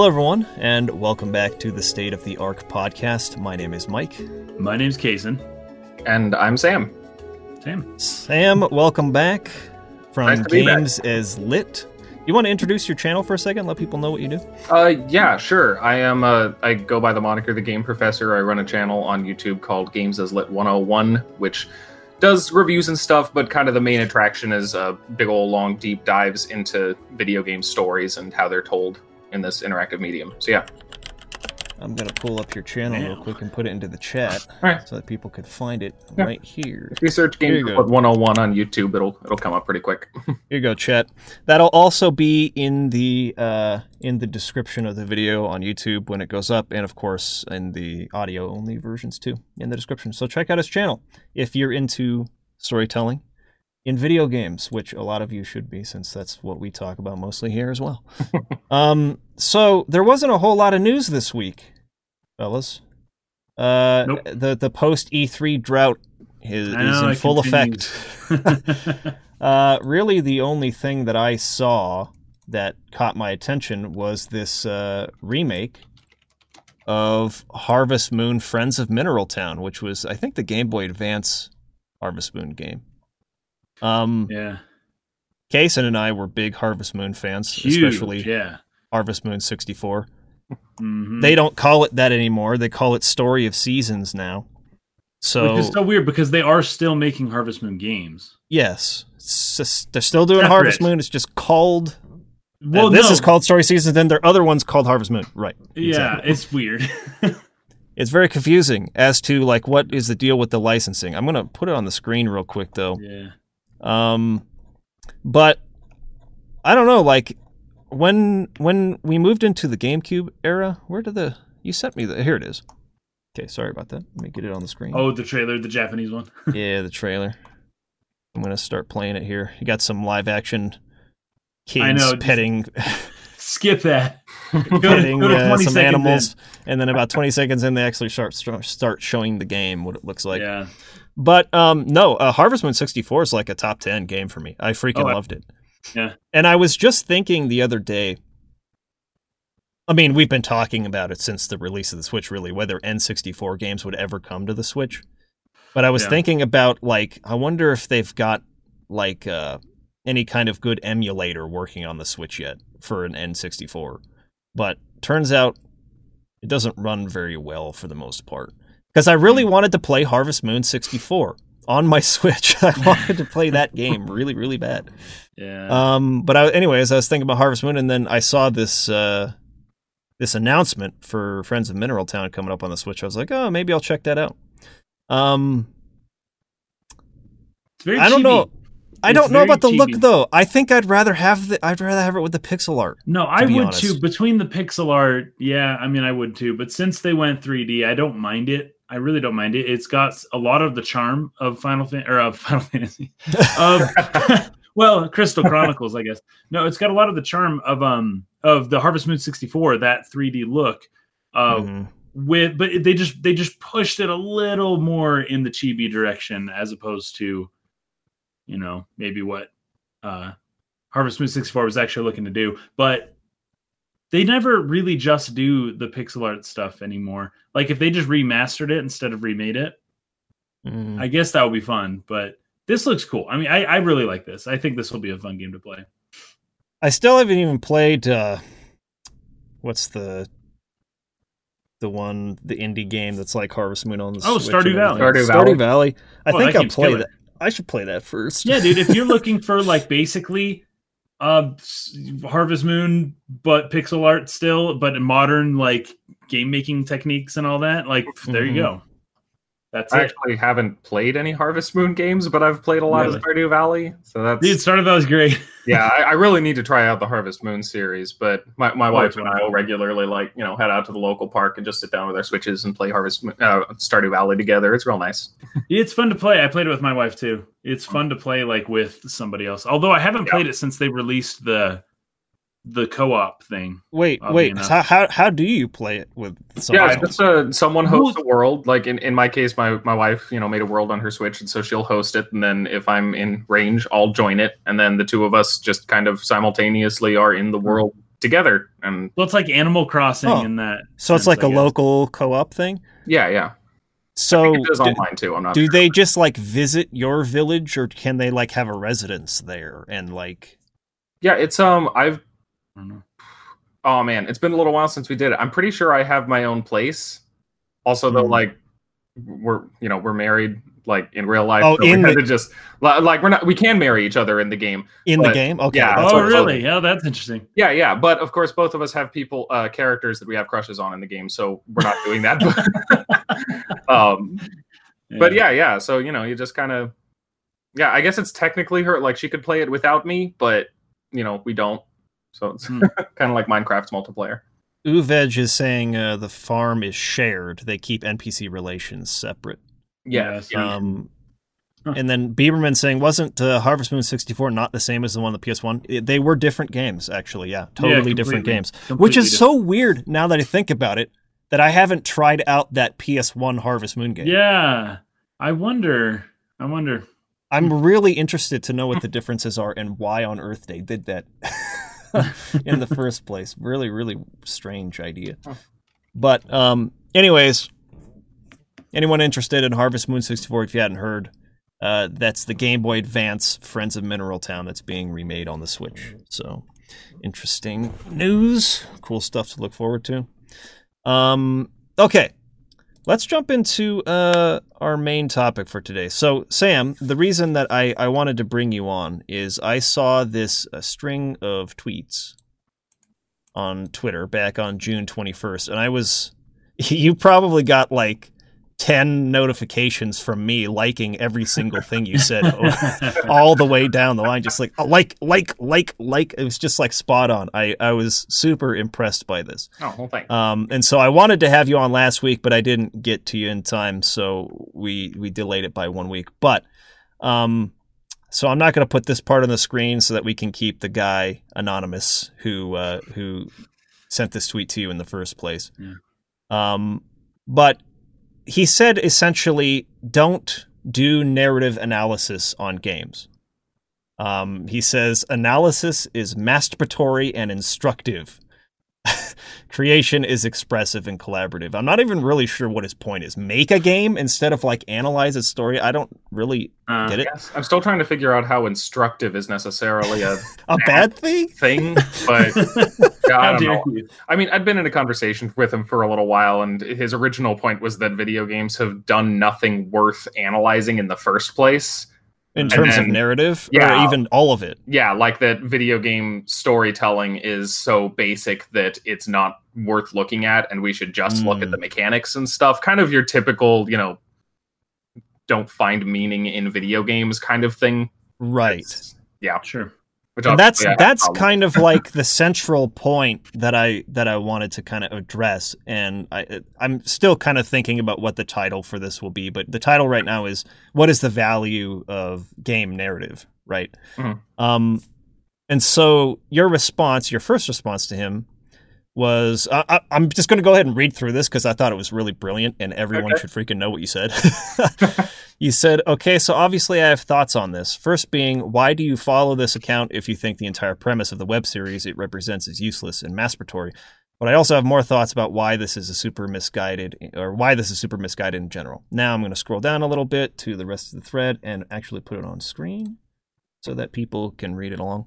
Hello, everyone, and welcome back to the State of the Arc podcast. My name is Mike. My name's Kaysen. And I'm Sam. Sam. Sam, welcome back from Nice to be back. Games as Lit. You want to introduce your channel for a second? Let people know what you do. Uh, yeah, sure. I am. Uh, I go by the moniker the Game Professor. I run a channel on YouTube called Games as Lit 101, which does reviews and stuff, but kind of the main attraction is uh, big old long deep dives into video game stories and how they're told in this interactive medium. So yeah, I'm going to pull up your channel real quick and put it into the chat Alright. so that people could find it Yeah. right here. if you search There Games you as 101 on YouTube, it'll it'll come up pretty quick. Here you go, chat. That'll also be in the uh, in the description of the video on YouTube when it goes up, and of course in the audio only versions too in the description. So check out his channel if you're into storytelling in video games, which a lot of you should be, since that's what we talk about mostly here as well. um, so there wasn't a whole lot of news this week, fellas. Uh, Nope. The the post E3 drought is, is know, in full continues. effect. Uh, really, the only thing that I saw that caught my attention was this uh, remake of Harvest Moon Friends of Mineral Town, which was, I think, the Game Boy Advance Harvest Moon game. Um, yeah. Kaysen and I were big Harvest Moon fans, Huge. especially Yeah. Harvest Moon 64. Mhm. They don't call it that anymore. They call it Story of Seasons now. So, Which is so weird because they are still making Harvest Moon games. yes, just- they're still doing Separate. Harvest Moon. It's just called Well, Uh, this no. is called Story Seasons, then their other one's called Harvest Moon. Right. Yeah, it's weird. It's very confusing as to like what is the deal with the licensing. I'm gonna put it on the screen real quick though. yeah. Um, but I don't know. Like when when we moved into the GameCube era, where did the you sent me the here it is. Okay, sorry about that. Let me get it on the screen. Oh, the trailer, the Japanese one. yeah, the trailer. I'm gonna start playing it here. You got some live action kids I know, petting Skip that. Go to, petting go to uh, some animals, and then about 20 seconds in, they actually start start showing the game what it looks like. yeah. But um, no, uh, Harvest Moon 64 is like a top 10 game for me. I freaking Oh, loved it. Yeah. And I was just thinking the other day. I mean, we've been talking about it since the release of the Switch, really, whether N64 games would ever come to the Switch. But I was Yeah. thinking about, like, I wonder if they've got, like, uh, any kind of good emulator working on the Switch yet for an N64. But turns out it doesn't run very well for the most part. Because I really wanted to play Harvest Moon 64 on my Switch. I wanted to play that game really, really bad. Yeah. Um, but I, anyways, I was thinking about Harvest Moon, and then I saw this uh, this announcement for Friends of Mineral Town coming up on the Switch. I was like, oh, maybe I'll check that out. Um, it's very I don't chibi. know. I It's don't know about the look though. I think I'd rather have the I'd rather have it with the pixel art. No, I would honest. too. Between the pixel art, yeah, I mean, I would too. But since they went 3D, I don't mind it. I really don't mind it. It's got a lot of the charm of Final Fan or of Final Fantasy. Of well, Crystal Chronicles, I guess. No, it's got a lot of the charm of um of the Harvest Moon 64, that 3D look. Uh, Mhm. with but they just they just pushed it a little more in the chibi direction as opposed to, you know, maybe what uh Harvest Moon 64 was actually looking to do. But they never really just do the pixel art stuff anymore. Like if they just remastered it instead of remade it, Mhm. I guess that would be fun. But this looks cool. I mean, I, I really like this. I think this will be a fun game to play. I still haven't even played. Uh, what's the the one the indie game that's like Harvest Moon on the Oh, Switch Stardew Valley. everything? Stardew Stardew Valley. Valley. I Oh, think I'll play killer. that. I should play that first. Yeah, dude. If you're looking for like basically uh Harvest Moon, but pixel art still, but modern like game making techniques and all that, like there you Mhm. go. That's I it. actually haven't played any Harvest Moon games, but I've played a lot Really? of Stardew Valley. So that's Dude, Stardew Valley was great. yeah. I, I really need to try out the Harvest Moon series, but my, my Oh, wife it's and I will regularly like you know head out to the local park and just sit down with our switches and play Harvest Moon, uh, Stardew Valley together. It's real nice. It's fun to play. I played it with my wife too. It's fun to play like with somebody else. Although I haven't Yeah. played it since they released the the co-op thing. Wait, wait. enough. How, how how do you play it with someone yeah, just uh, someone hosts a world. Like in, in my case, my, my wife, you know, made a world on her Switch, and so she'll host it. And then if I'm in range, I'll join it, and then the two of us just kind of simultaneously are in the world together. And Well, it's like Animal Crossing Oh. in that. So it's like I a guess. local co-op thing. yeah, yeah. So it does do, online too. I'm not. do sure. they just like visit your village, or can they like have a residence there and like? Yeah, it's um. I've I don't know. oh man, it's been a little while since we did it. I'm pretty sure I have my own place. Also, though, Hmm. like we're you know we're married like in real life. Oh, so in had the- just like we're not we can marry each other in the game. In But- the game, okay. yeah, Oh, really? Yeah, that's interesting. Yeah, yeah, but of course, both of us have people, uh, characters that we have crushes on in the game, so we're not doing that. um, but yeah, yeah. So you know, you just kind of, yeah. I guess it's technically her. Like she could play it without me, but you know, we don't. So it's Hmm. kind of like Minecraft's multiplayer. Uvej is saying uh, the farm is shared. They keep NPC relations separate. Yeah, Yeah, yeah. Um, Huh. And then Bieberman saying, wasn't uh, Harvest Moon 64 not the same as the one on the PS1? It- they were different games, actually. Yeah, totally different games. Which Completely is so weird now that I think about it that I haven't tried out that PS1 Harvest Moon game. Yeah, I wonder. I wonder. I'm really interested to know what the differences are and why on earth they did that in the first place. Really, really strange idea. But, um, anyways, anyone interested in Harvest Moon 64, if you hadn't heard, uh, that's the Game Boy Advance Friends of Mineral Town that's being remade on the Switch. So, interesting news. Cool stuff to look forward to. Um, okay. Let's jump into uh, our main topic for today. So, Sam, the reason that I, I wanted to bring you on is I saw this uh, string of tweets on Twitter back on June 21st, and I was. You probably got like 10 notifications from me liking every single thing you said all the way down the line just like oh, like like like like it was just like spot on i i was super impressed by this Oh, well, thanks. um and so i wanted to have you on last week but i didn't get to you in time so we we delayed it by one week but um so i'm not going to put this part on the screen so that we can keep the guy anonymous who uh who sent this tweet to you in the first place Yeah. um but he said essentially don't do narrative analysis on games. Um, he says analysis is masturbatory and instructive. Creation is expressive and collaborative. I'm not even really sure what his point is. Make a game instead of like analyze a story. I don't really Uh, get it. Yes, I'm still trying to figure out how instructive is necessarily a A bad thing? thing, but yeah, I don't know. I mean, I'd been in a conversation with him for a little while, and his original point was that video games have done nothing worth analyzing in the first place. In And terms of narrative? yeah. Or even all of it. Yeah, like that video game storytelling is so basic that it's not worth looking at, and we should just look at Mm. the mechanics and stuff. Kind of your typical, you know, don't find meaning in video games kind of thing. Right. It's- yeah, Sure. And that's that's kind of like the central point that I that I wanted to kind of address, and I I'm still kind of thinking about what the title for this will be, but the title right now is "What is the value of game narrative?" Right. Mhm. Um, and so your response, your first response to him was I, I'm just going to go ahead and read through this because I thought it was really brilliant and everyone Okay. should freaking know what you said. you said, okay, so obviously I have thoughts on this. First being, why do you follow this account if you think the entire premise of the web series it represents is useless and masturbatory? But I also have more thoughts about why this is a super misguided or why this is super misguided in general. Now I'm going to scroll down a little bit to the rest of the thread and actually put it on screen so that people can read it along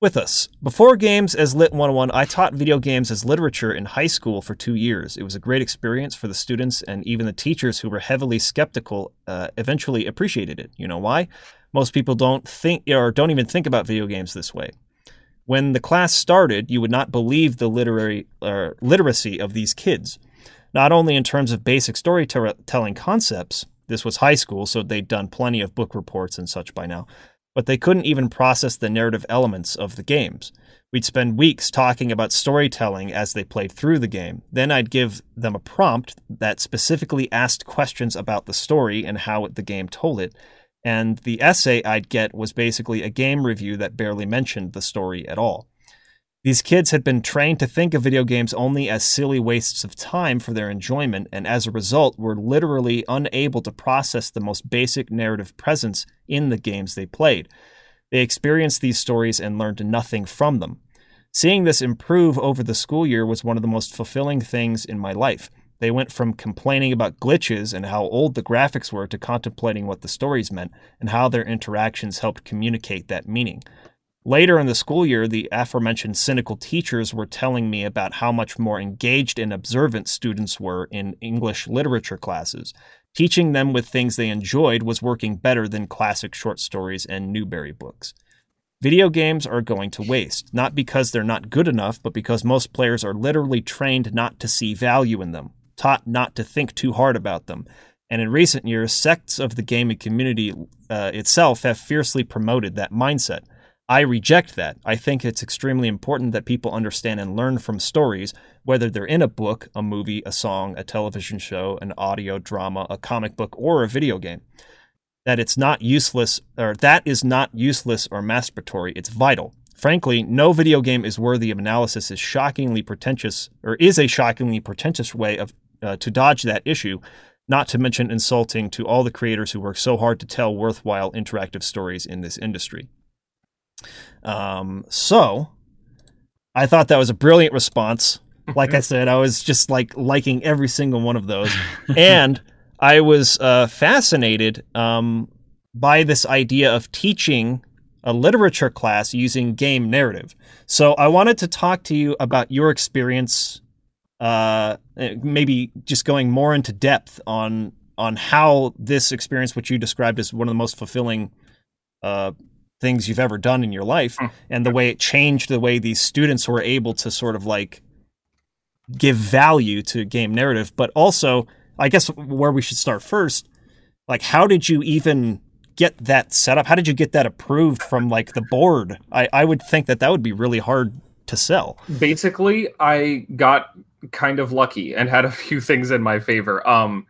with us. Before games as Lit 101, I taught video games as literature in high school for two years. It was a great experience for the students, and even the teachers who were heavily skeptical uh, eventually appreciated it. You know why? Most people don't think or don't even think about video games this way. When the class started, you would not believe the literary uh, literacy of these kids. Not only in terms of basic storytelling concepts, this was high school, so they'd done plenty of book reports and such by now but they couldn't even process the narrative elements of the games. We'd spend weeks talking about storytelling as they played through the game. Then I'd give them a prompt that specifically asked questions about the story and how the game told it. And the essay I'd get was basically a game review that barely mentioned the story at all. These kids had been trained to think of video games only as silly wastes of time for their enjoyment, and as a result, were literally unable to process the most basic narrative presence in the games they played. They experienced these stories and learned nothing from them. Seeing this improve over the school year was one of the most fulfilling things in my life. They went from complaining about glitches and how old the graphics were to contemplating what the stories meant and how their interactions helped communicate that meaning. Later in the school year, the aforementioned cynical teachers were telling me about how much more engaged and observant students were in English literature classes. Teaching them with things they enjoyed was working better than classic short stories and Newbery books. Video games are going to waste, not because they're not good enough, but because most players are literally trained not to see value in them, taught not to think too hard about them. And in recent years, sects of the gaming community uh, itself have fiercely promoted that mindset. I reject that. I think it's extremely important that people understand and learn from stories, whether they're in a book, a movie, a song, a television show, an audio drama, a comic book, or a video game. That it's not useless, or that is not useless or masturbatory. It's vital. Frankly, no video game is worthy of analysis. Is shockingly pretentious, or is a shockingly pretentious way of uh, to dodge that issue. Not to mention insulting to all the creators who work so hard to tell worthwhile interactive stories in this industry. Um, so I thought that was a brilliant response. Like I said, I was just like liking every single one of those. and I was uh, fascinated um, by this idea of teaching a literature class using game narrative. So I wanted to talk to you about your experience, uh, maybe just going more into depth on on how this experience, which you described as one of the most fulfilling uh, things you've ever done in your life mm. and the way it changed the way these students were able to sort of like give value to game narrative. But also i guess where we should start first like how did you even get that set up how did you get that approved from like the board? I, I would think that that would be really hard to sell. Basically i got kind of lucky and had a few things in my favor. Um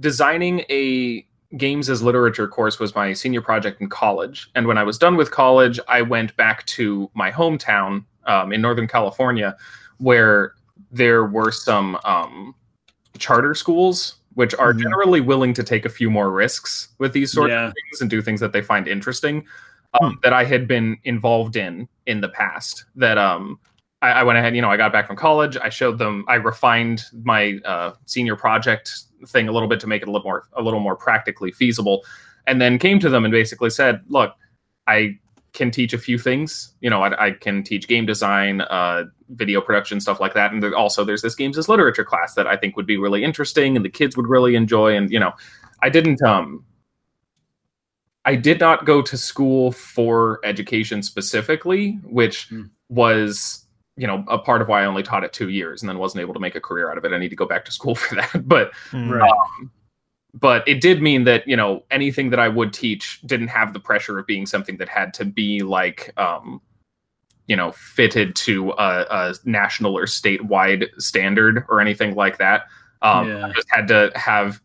designing a games as literature course was my senior project in college. And when I was done with college, I went back to my hometown um, in Northern California, where there were some um, charter schools which are mm-hmm. generally willing to take a few more risks with these sort yeah. of things and do things that they find interesting. Um, mm. That I had been involved in in the past. That um, I, I, went ahead, you know, I got back from college. I showed them, I refined my uh, senior project thing a little bit to make it a little more a little more practically feasible. And then came to them and basically said look i can teach a few things. You know i, I can teach game design uh, video production stuff like that. And there, also there's this games as literature class that i think would be really interesting and the kids would really enjoy. And you know i didn't um i did not go to school for education specifically which mm. was you know a part of why I only taught it two years and then wasn't able to make a career out of it. I need to go back to school for that. But mm. right. um, but it did mean that you know anything that I would teach didn't have the pressure of being something that had to be like um, you know fitted to a, a national or statewide standard or anything like that. Um, yeah. I just had to have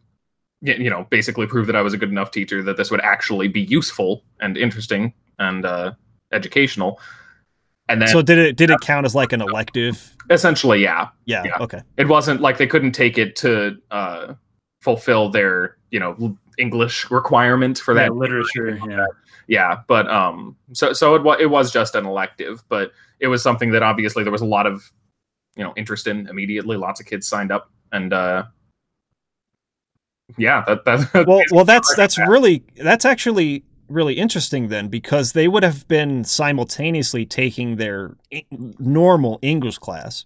you know basically prove that I was a good enough teacher that this would actually be useful and interesting and uh, educational. And then, so did it did it count as like an elective? Essentially, yeah. Yeah. yeah. Okay. It wasn't like they couldn't take it to uh, fulfill their you know English requirement for that yeah, literature. Yeah. Yeah, but um, so so it was it was just an elective, but it was something that obviously there was a lot of you know interest in immediately. Lots of kids signed up, and uh, yeah, that, that well, well, that's that's that. really that's actually really interesting then because they would have been simultaneously taking their normal English class.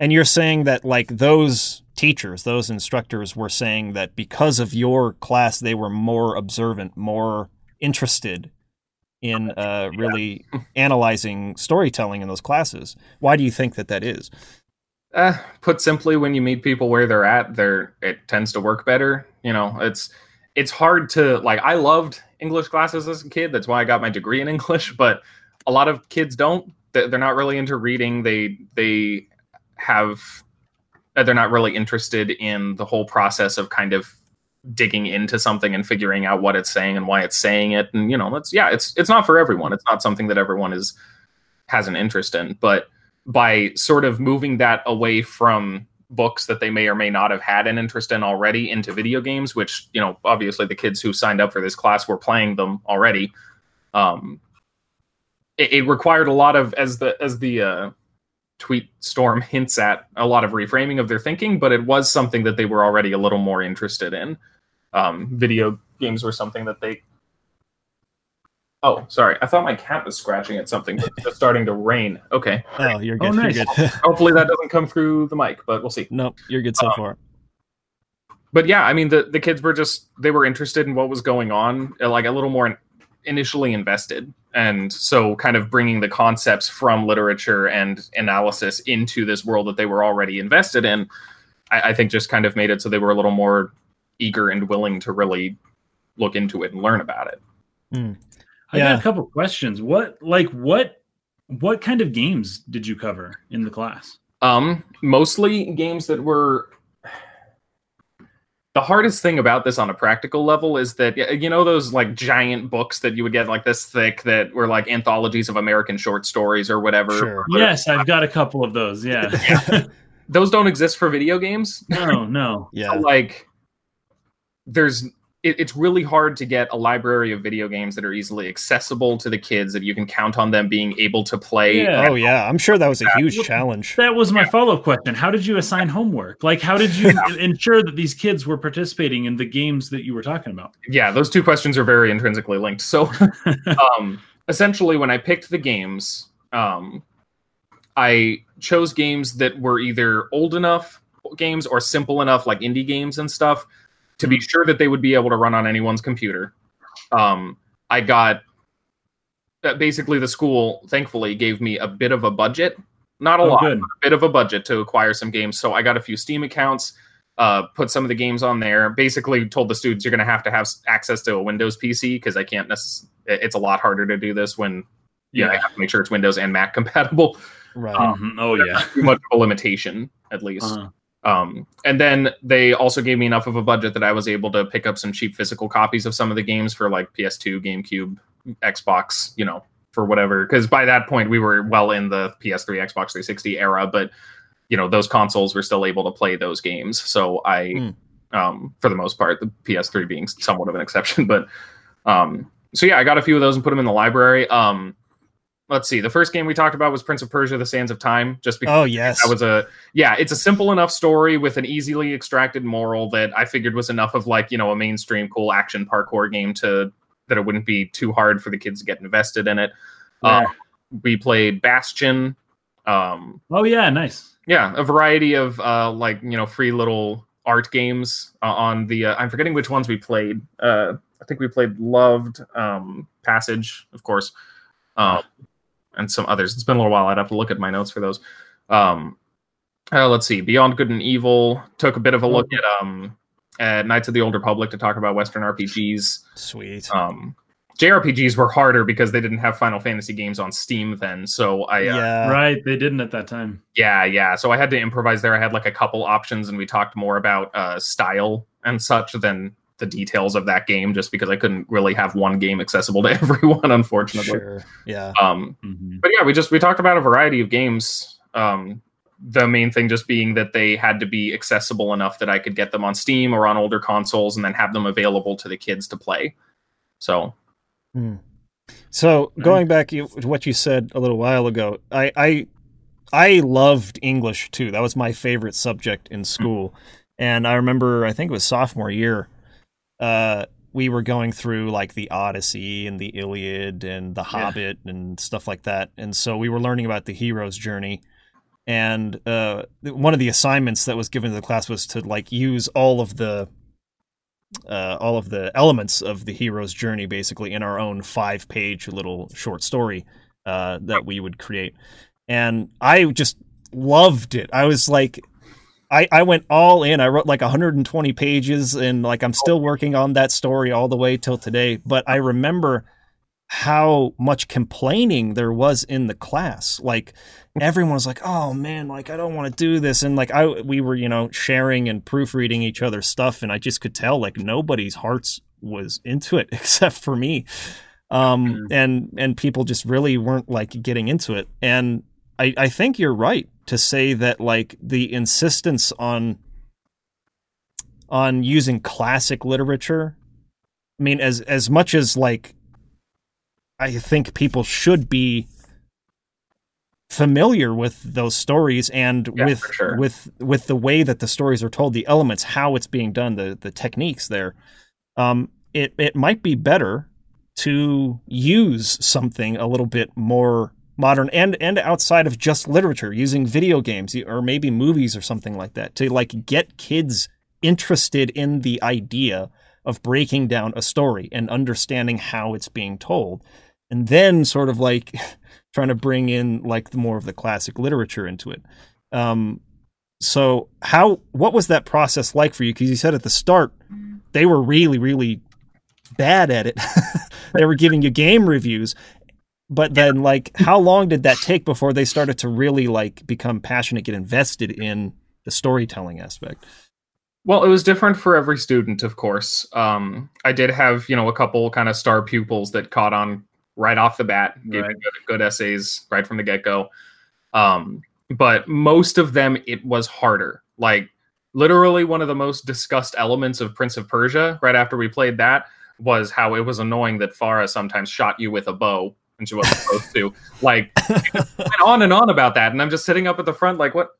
And you're saying that like those teachers, those instructors were saying that because of your class they were more observant, more interested in uh, really yeah. analyzing storytelling in those classes. Why do you think that that is? Uh, put simply, when you meet people where they're at, there it tends to work better. You know, it's it's hard to like. I loved English classes as a kid. That's why I got my degree in English. But a lot of kids don't. They're not really into reading. They they have uh, they're not really interested in the whole process of kind of digging into something and figuring out what it's saying and why it's saying it. And you know, it's yeah, it's it's not for everyone. It's not something that everyone is has an interest in. But by sort of moving that away from books that they may or may not have had an interest in already into video games, which, you know, obviously the kids who signed up for this class were playing them already. Um, it, it required a lot of as the as the uh, tweet storm hints at a lot of reframing of their thinking, but it was something that they were already a little more interested in. Um, video games were something that they. Oh, sorry. I thought my cat was scratching at something. It's starting to rain. Okay. Oh, you're good. Oh, good. nice. You're good. Hopefully that doesn't come through the mic, but we'll see. Nope, you're good so Um, far. but yeah, I mean the the kids were just they were interested in what was going on, uh, like a little more initially invested, and so kind of bringing the concepts from literature and analysis into this world that they were already invested in, I, I think just kind of made it so they were a little more eager and willing to really look into it and learn about it. I Yeah. got a couple questions. What like what what kind of games did you cover in the class? Um, mostly games that were. The hardest thing about this on a practical level is that you know those like giant books that you would get like this thick that were like anthologies of American short stories or whatever. Sure. Yes, I've got a couple of those. Yeah. Those don't exist for video games. no, no. Yeah. Like, there's it, it's really hard to get a library of video games that are easily accessible to the kids that you can count on them being able to play. Yeah. Oh yeah, I'm sure that was a huge Well, challenge. That was my follow-up question. How did you assign homework? Like how did you ensure that these kids were participating in the games that you were talking about? yeah those two questions are very intrinsically linked so um essentially when i picked the games um i chose games that were either old enough games or simple enough like indie games and stuff to be sure that they would be able to run on anyone's computer um i got uh, basically the school thankfully gave me a bit of a budget not a Oh, lot good. a bit of a budget to acquire some games. So I got a few Steam accounts, uh, put some of the games on there. Basically, told the students you're going to have to have access to a Windows PC because I can't necessarily. It's a lot harder to do this when you know, I Yeah. have to make sure it's Windows and Mac compatible. Right. Mhm. Oh yeah. Too much of a limitation, at least. Uh, Um, and then they also gave me enough of a budget that I was able to pick up some cheap physical copies of some of the games for like PS2, GameCube, Xbox, you know, for whatever. Because by that point, we were well in the PS3, Xbox 360 era, but you know, those consoles were still able to play those games. So I, Hmm. um, for the most part, the PS3 being somewhat of an exception, but um, so yeah, I got a few of those and put them in the library. Um, let's see. The first game we talked about was Prince of Persia: The Sands of Time, just because oh yes. that was a yeah it's a simple enough story with an easily extracted moral that i figured was enough of like you know a mainstream cool action parkour game to that it wouldn't be too hard for the kids to get invested in it uh, we played bastion um oh yeah, nice. yeah a variety of uh like you know free little art games uh, on the uh, i'm forgetting which ones we played uh i think we played loved um passage of course um and some others it's been a little while i'd have to look at my notes for those um uh, let's see beyond good and evil took a bit of a look at um at knights of the old republic to talk about western rpgs Sweet. um jrpgs were harder because they didn't have final fantasy games on steam then so i uh, yeah. right, they didn't at that time. yeah, yeah. So I had to improvise there. I had like a couple options, and we talked more about uh, style and such than the details of that game, just because I couldn't really have one game accessible to everyone, unfortunately. Sure. Yeah. Um, Mhm. but yeah, we just we talked about a variety of games. Um, the main thing just being that they had to be accessible enough that I could get them on Steam or on older consoles, and then have them available to the kids to play. So Hmm. So going back to what you said a little while ago, I, I I loved English too. That was my favorite subject in school, and I remember I think it was sophomore year. Uh, we were going through like the Odyssey and the Iliad and the Hobbit and stuff like that, and so we were learning about the hero's journey. And uh, one of the assignments that was given to the class was to like use all of the uh, all of the elements of the hero's journey basically in our own five page little short story uh, that we would create. And I just loved it. I was like, I, I went all in. I wrote like 120 pages and like I'm still working on that story all the way till today. But I remember how much complaining there was in the class. Like everyone was like, "Oh man, like I don't want to do this," and like I we were you know sharing and proofreading each other's stuff, and I just could tell like nobody's hearts was into it except for me, um, Mhm. and and people just really weren't like getting into it, and I I think you're right to say that like the insistence on on using classic literature. I mean, as as much as like I think people should be familiar with those stories and Yeah, with sure. with with the way that the stories are told, the elements, how it's being done, the the techniques there. Um, it it might be better to use something a little bit more modern and and outside of just literature, using video games or maybe movies or something like that to like get kids interested in the idea of breaking down a story and understanding how it's being told. And then sort of like trying to bring in like more of the classic literature into it. Um so how what was that process like for you? Because you said at the start they were really really bad at it. They were giving you game reviews but then like how long did that take before they started to really like become passionate get invested in the storytelling aspect Well, it was different for every student, of course. Um, I did have, you know, a couple kind of star pupils that caught on right off the bat, gave Right. good, good essays right from the get go. Um, but most of them, it was harder. Like, literally, one of the most discussed elements of Prince of Persia, right after we played that, was how it was annoying that Farah sometimes shot you with a bow and she wasn't supposed to. Like, went on and on about that. And I'm just sitting up at the front, like, what?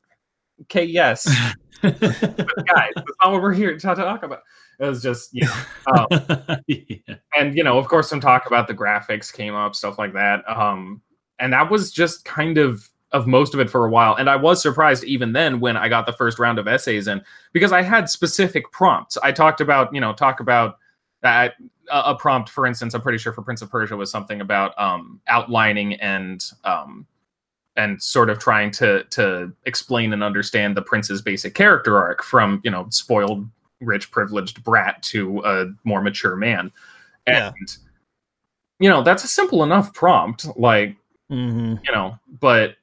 Okay, yes guys, that's not what we're here to talk about. It was just, you know, um, yeah. and you know, of course, some talk about the graphics came up, stuff like that. Um, and that was just kind of of most of it for a while. And I was surprised even then when I got the first round of essays in because I had specific prompts. I talked about, you know, talk about that a, prompt, for instance, I'm pretty sure for Prince of Persia was something about um, outlining and um, and sort of trying to to explain and understand the prince's basic character arc from you know spoiled rich privileged brat to a more mature man and Yeah. you know that's a simple enough prompt like mm-hmm. you know but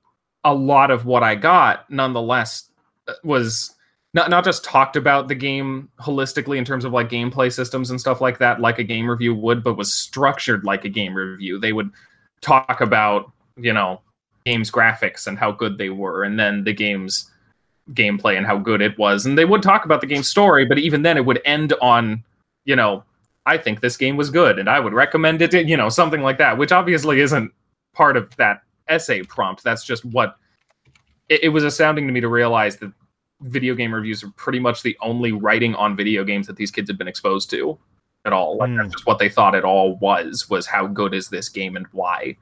a lot of what i got nonetheless uh, was not, not just talked about the game holistically in terms of like gameplay systems and stuff like that like a game review would but was structured like a game review. They would talk about you know game's graphics and how good they were and then the game's gameplay and how good it was. And they would talk about the game's story but even then it would end on you know i think this game was good and i would recommend it you know something like that which obviously isn't part of that essay prompt. That's just what it, it was astounding to me to realize that video game reviews are pretty much the only writing on video games that these kids had been exposed to at all. Like that's Mm. just what they thought it all was was how good is this game and why.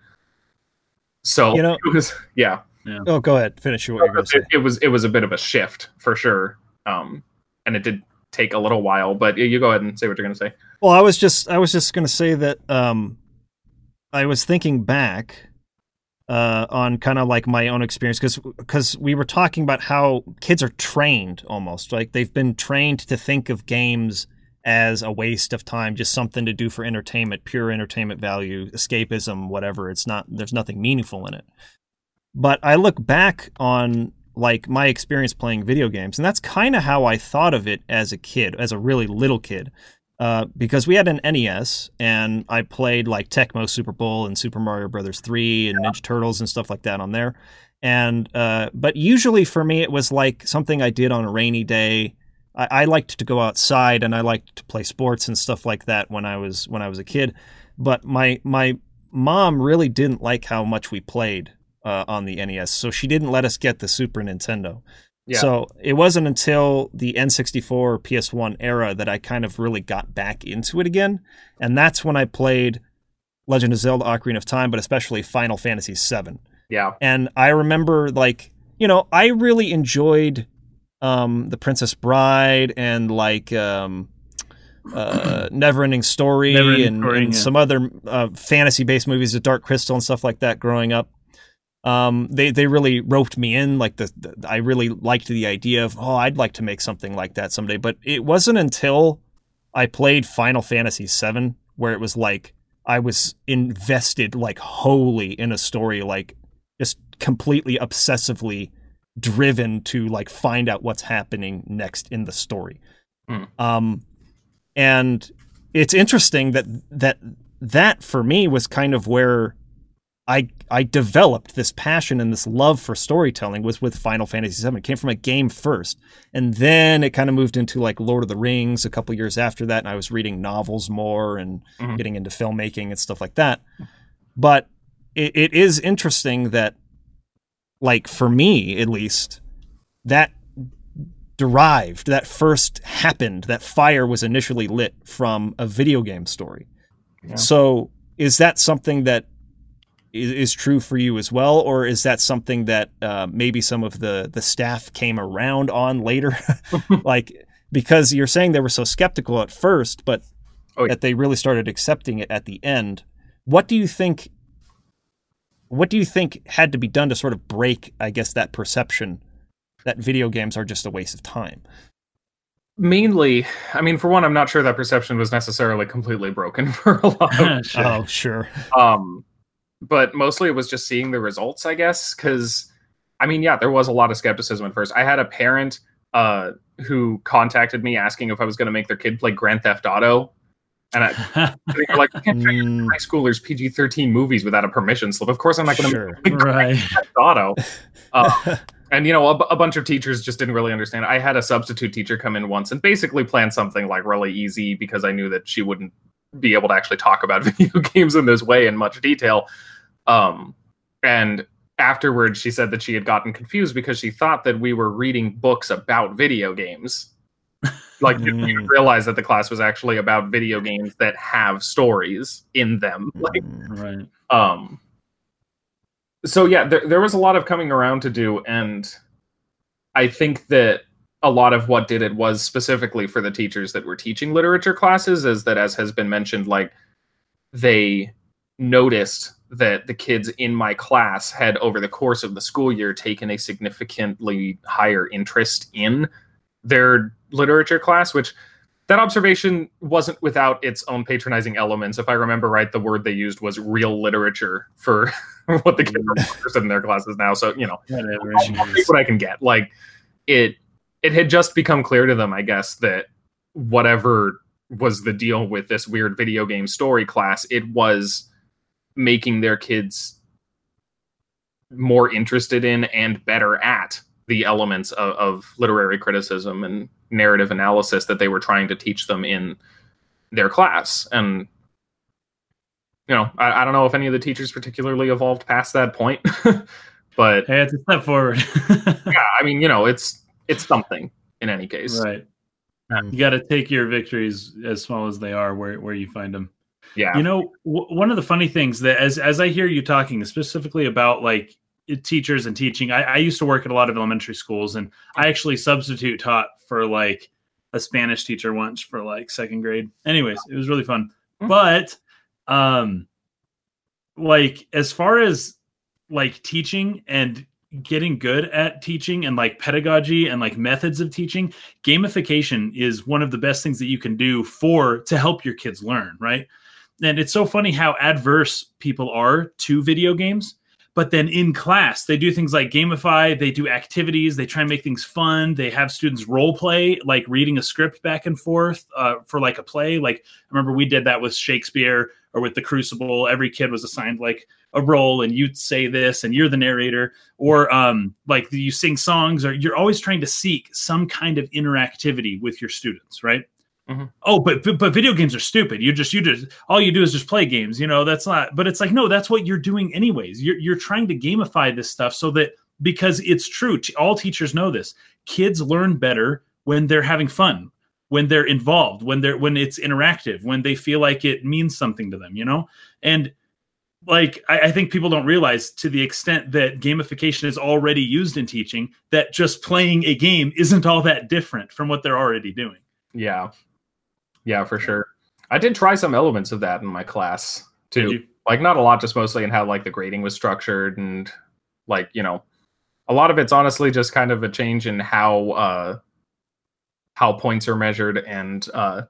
So You know- it was yeah. Oh go ahead. Finish what you're going to say it, it was it was a bit of a shift for sure. Um and it did take a little while but you go ahead and say what you're going to say. Well, I was just I was just going to say that um, I was thinking back uh, on kind of like my own experience because because we were talking about how kids are trained almost like they've been trained to think of games as a waste of time, just something to do for entertainment, pure entertainment value, escapism, whatever. It's not there's nothing meaningful in it. But I look back on like my experience playing video games, and that's kind of how I thought of it as a kid, as a really little kid. Uh, because we had an NES and I played like Tecmo Super Bowl and Super Mario Brothers 3 and Ninja Turtles and stuff like that on there. And uh, but usually for me it was like something I did on a rainy day. I, I liked to go outside and I liked to play sports and stuff like that when I was when I was a kid. But my my mom really didn't like how much we played uh, on the NES, so she didn't let us get the Super Nintendo. Yeah. So it wasn't until the N64 or PS1 era that I kind of really got back into it again. And that's when I played Legend of Zelda Ocarina of Time, but especially Final Fantasy VII. yeah And I remember, like, you know, I really enjoyed um, The Princess Bride and, like, um, uh, Neverending Story Neverending and, Story, and yeah. some other uh, fantasy based movies, The Dark Crystal and stuff like that growing up um, they they really roped me in. Like the, the, I really liked the idea of oh, I'd like to make something like that someday. But it wasn't until I played Final Fantasy VII where it was like I was invested like wholly in a story, like just completely obsessively driven to like find out what's happening next in the story. Hmm. Um, and it's interesting that that that for me was kind of where I I developed this passion and this love for storytelling was with Final Fantasy VII. It came from a game first, and then it kind of moved into like Lord of the Rings a couple years after that. And I was reading novels more and Mhm. getting into filmmaking and stuff like that. but it, it is interesting that, like for me at least, that derived, that first happened, that fire was initially lit from a video game story. Yeah. So is that something that is, is true for you as well, or is that something that uh, maybe some of the the staff came around on later? like because you're saying they were so skeptical at first, but Oh, yeah. that they really started accepting it at the end. What do you think? What do you think had to be done to sort of break, I guess, that perception that video games are just a waste of time? Mainly, I mean, for one, I'm not sure that perception was necessarily completely broken for a lot of. Oh, sure. um but mostly it was just seeing the results i guess because i mean yeah there was a lot of skepticism at first i had a parent uh who contacted me asking if i was going to make their kid play grand theft auto and I, they were like you can't show your Mm, high schoolers pg-13 movies without a permission slip of course i'm not going to sure. make grand right. theft auto uh, and you know a, a bunch of teachers just didn't really understand i had a substitute teacher come in once and basically plan something like really easy because i knew that she wouldn't be able to actually talk about video games in this way in much detail um and afterwards she said that she had gotten confused because she thought that we were reading books about video games like didn't Mm. realize that the class was actually about video games that have stories in them like Mm, Right. um so yeah there, there was a lot of coming around to do and i think that a lot of what did it was specifically for the teachers that were teaching literature classes is that as has been mentioned like they noticed that the kids in my class had over the course of the school year taken a significantly higher interest in their literature class which that observation wasn't without its own patronizing elements. If I remember right, the word they used was real literature for what the kids mm. are interested in their classes now. So, you know, Whatever. I'll, I'll take what I can get. Like it it had just become clear to them, I guess, that whatever was the deal with this weird video game story class, it was making their kids more interested in and better at the elements of, of literary criticism and narrative analysis that they were trying to teach them in their class. And you know, I, I don't know if any of the teachers particularly evolved past that point, but Hey, it's a step forward. yeah, I mean, you know, it's it's something in any case. right. Mm. You got to take your victories as small as they are, where where you find them. Yeah, You know, w- one of the funny things that as as I hear you talking specifically about like teachers and teaching, I, I used to work at a lot of elementary schools, and I actually substitute taught for like a Spanish teacher once for like second grade. Anyways, it was really fun. Mhm. But um, like as far as like teaching and getting good at teaching and like pedagogy and like methods of teaching gamification is one of the best things that you can do for to help your kids learn right? And it's so funny how adverse people are to video games but then in class they do things like gamify they do activities they try and make things fun they have students role play like reading a script back and forth uh, for like a play. Like i remember we did that with shakespeare or with the crucible every kid was assigned like a role and you'd say this and you're the narrator. Or um like you sing songs or you're always trying to seek some kind of interactivity with your students right? Mhm. oh but, but but video games are stupid. You just you just all you do is just play games you know that's not but it's like no that's what you're doing anyways. You're, you're trying to gamify this stuff so that because it's true t- all teachers know this kids learn better when they're having fun when they're involved when they're when it's interactive when they feel like it means something to them you know? And like I, I think people don't realize to the extent that gamification is already used in teaching that just playing a game isn't all that different from what they're already doing. Yeah, yeah, for sure. I did try some elements of that in my class too. Like not a lot, just mostly in how like the grading was structured and like you know, a lot of it's honestly just kind of a change in how uh how points are measured and uh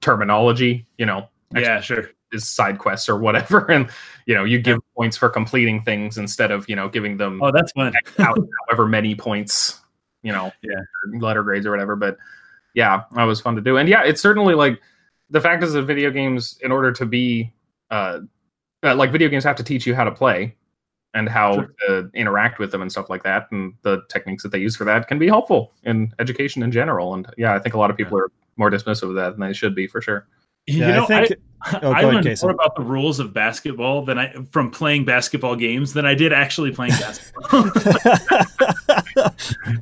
terminology. You know, yeah sure is side quests or whatever, and you know, you give points for completing things instead of you know giving them oh that's fun however many points, you know, Yeah. letter grades or whatever. But yeah, that was fun to do. And yeah, it's certainly like the fact is that video games, in order to be uh, uh, like video games have to teach you how to play and how Sure. to interact with them and stuff like that. And the techniques that they use for that can be helpful in education in general. And yeah, I think a lot of people are more dismissive of that than they should be for sure. you Yeah, know I think Oh, I learned Jason. more about the rules of basketball than I from playing basketball games than I did actually playing basketball.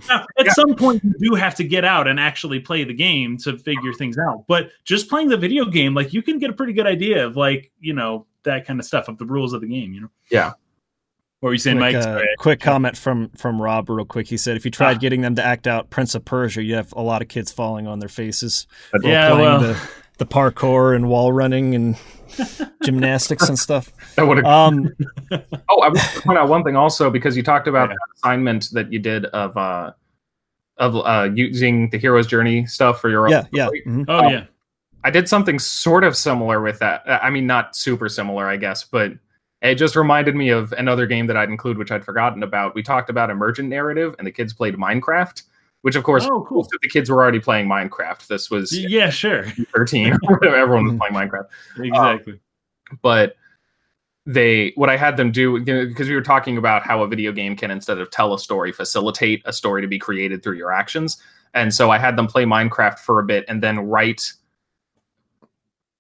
Now, at Yeah. some point, you do have to get out and actually play the game to figure things out. But just playing the video game, like you can get a pretty good idea of like you know that kind of stuff of the rules of the game. You know. Yeah. What were you saying, quick, Mike? uh, quick comment from from Rob, real quick. He said if you tried Ah. getting them to act out Prince of Persia, you have a lot of kids falling on their faces. Yeah, playing well. the, the parkour and wall running and gymnastics and stuff. that would have. Um, oh, I want to point out one thing also because you talked about Yeah. that assignment that you did of uh of uh using the hero's journey stuff for your own yeah, yeah. story. mhm. Oh um, yeah. I did something sort of similar with that. I mean, not super similar, I guess, but it just reminded me of another game that I'd include, which I'd forgotten about. We talked about emergent narrative, and the kids played Minecraft, which, of course, Oh, cool. the kids were already playing Minecraft. This was Yeah, sure. 13, everyone was mm-hmm. playing Minecraft. Exactly. Um, but they, what I had them do, you know, because we were talking about how a video game can, instead of tell a story, facilitate a story to be created through your actions. And so I had them play Minecraft for a bit and then write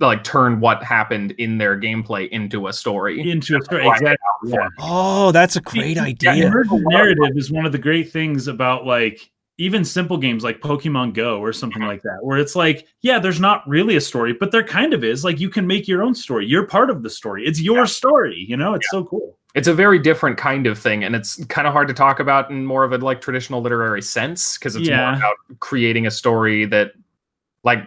like turn what happened in their gameplay into a story. Into a story. Exactly. Yeah. Oh, that's a great Yeah, idea. emergent narrative is one of the great things about like even simple games like Pokemon Go or something like that, where it's like, yeah, there's not really a story, but there kind of is. Like you can make your own story. You're part of the story. It's your story. You know, it's so cool. It's a very different kind of thing, and it's kind of hard to talk about in more of a like traditional literary sense because it's Yeah. more about creating a story that, like,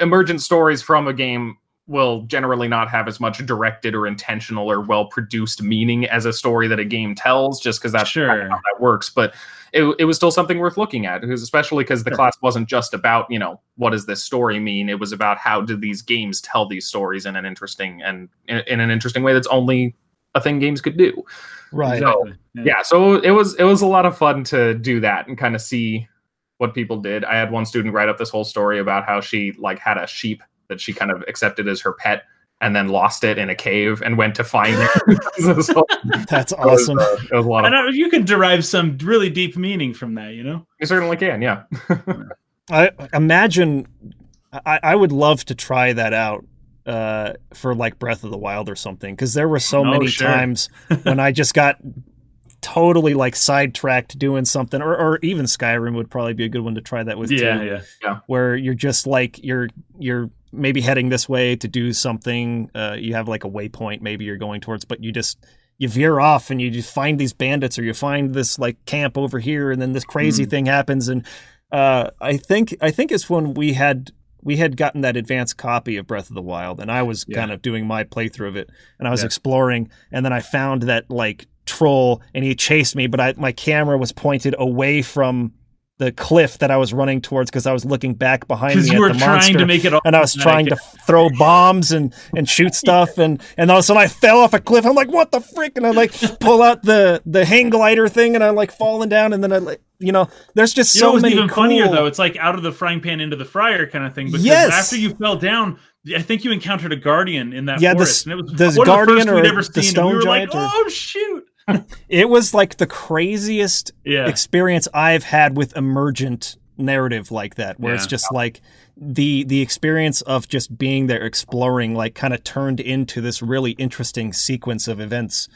emergent stories from a game will generally not have as much directed or intentional or well produced meaning as a story that a game tells, just because that's kind of Sure. how that works. But it, it was still something worth looking at, especially because the Sure. class wasn't just about you know what does this story mean. It was about how do these games tell these stories in an interesting and in, in an interesting way that's only a thing games could do Right. Exactly. yeah so it was it was a lot of fun to do that and kind of see what people did i had one student write up this whole story about how she like had a sheep that she kind of accepted as her pet and then lost it in a cave and went to find it so That's it was, awesome. uh, it was a lot of And uh, you can derive some really deep meaning from that, you know? you certainly can yeah I imagine I, I would love to try that out uh, for like Breath of the Wild or something because there were so Oh, many sure. times when I just got totally like sidetracked doing something, or, or even Skyrim would probably be a good one to try that with Yeah, too, yeah. where you're just like you're you're maybe heading this way to do something. Uh, you have like a waypoint maybe you're going towards, but you just you veer off and you just find these bandits or you find this like camp over here and then this crazy Mm. thing happens and uh, I think I think it's when we had we had gotten that advanced copy of Breath of the Wild and I was Yeah. kind of doing my playthrough of it and I was Yeah. exploring and then I found that like troll and he chased me but I my camera was pointed away from the cliff that I was running towards because I was looking back behind me you at were the trying monster to make it all and I was trying to throw bombs and and shoot stuff and and all of a sudden I fell off a cliff. I'm like, what the frick? And I like pull out the the hang glider thing and I'm like falling down and then I like you know there's just You know so what's many even cool... funnier though? It's like out of the frying pan into the fryer kind of thing. Because Yes. after you fell down, I think you encountered a guardian in that Yeah, forest. and it was the guardian the first we'd or ever the seen. stone were like, giant or- oh shoot! It was like the craziest Yeah, experience I've had with emergent narrative like that, where it's just like the the experience of just being there exploring, like kind of turned into this really interesting sequence of events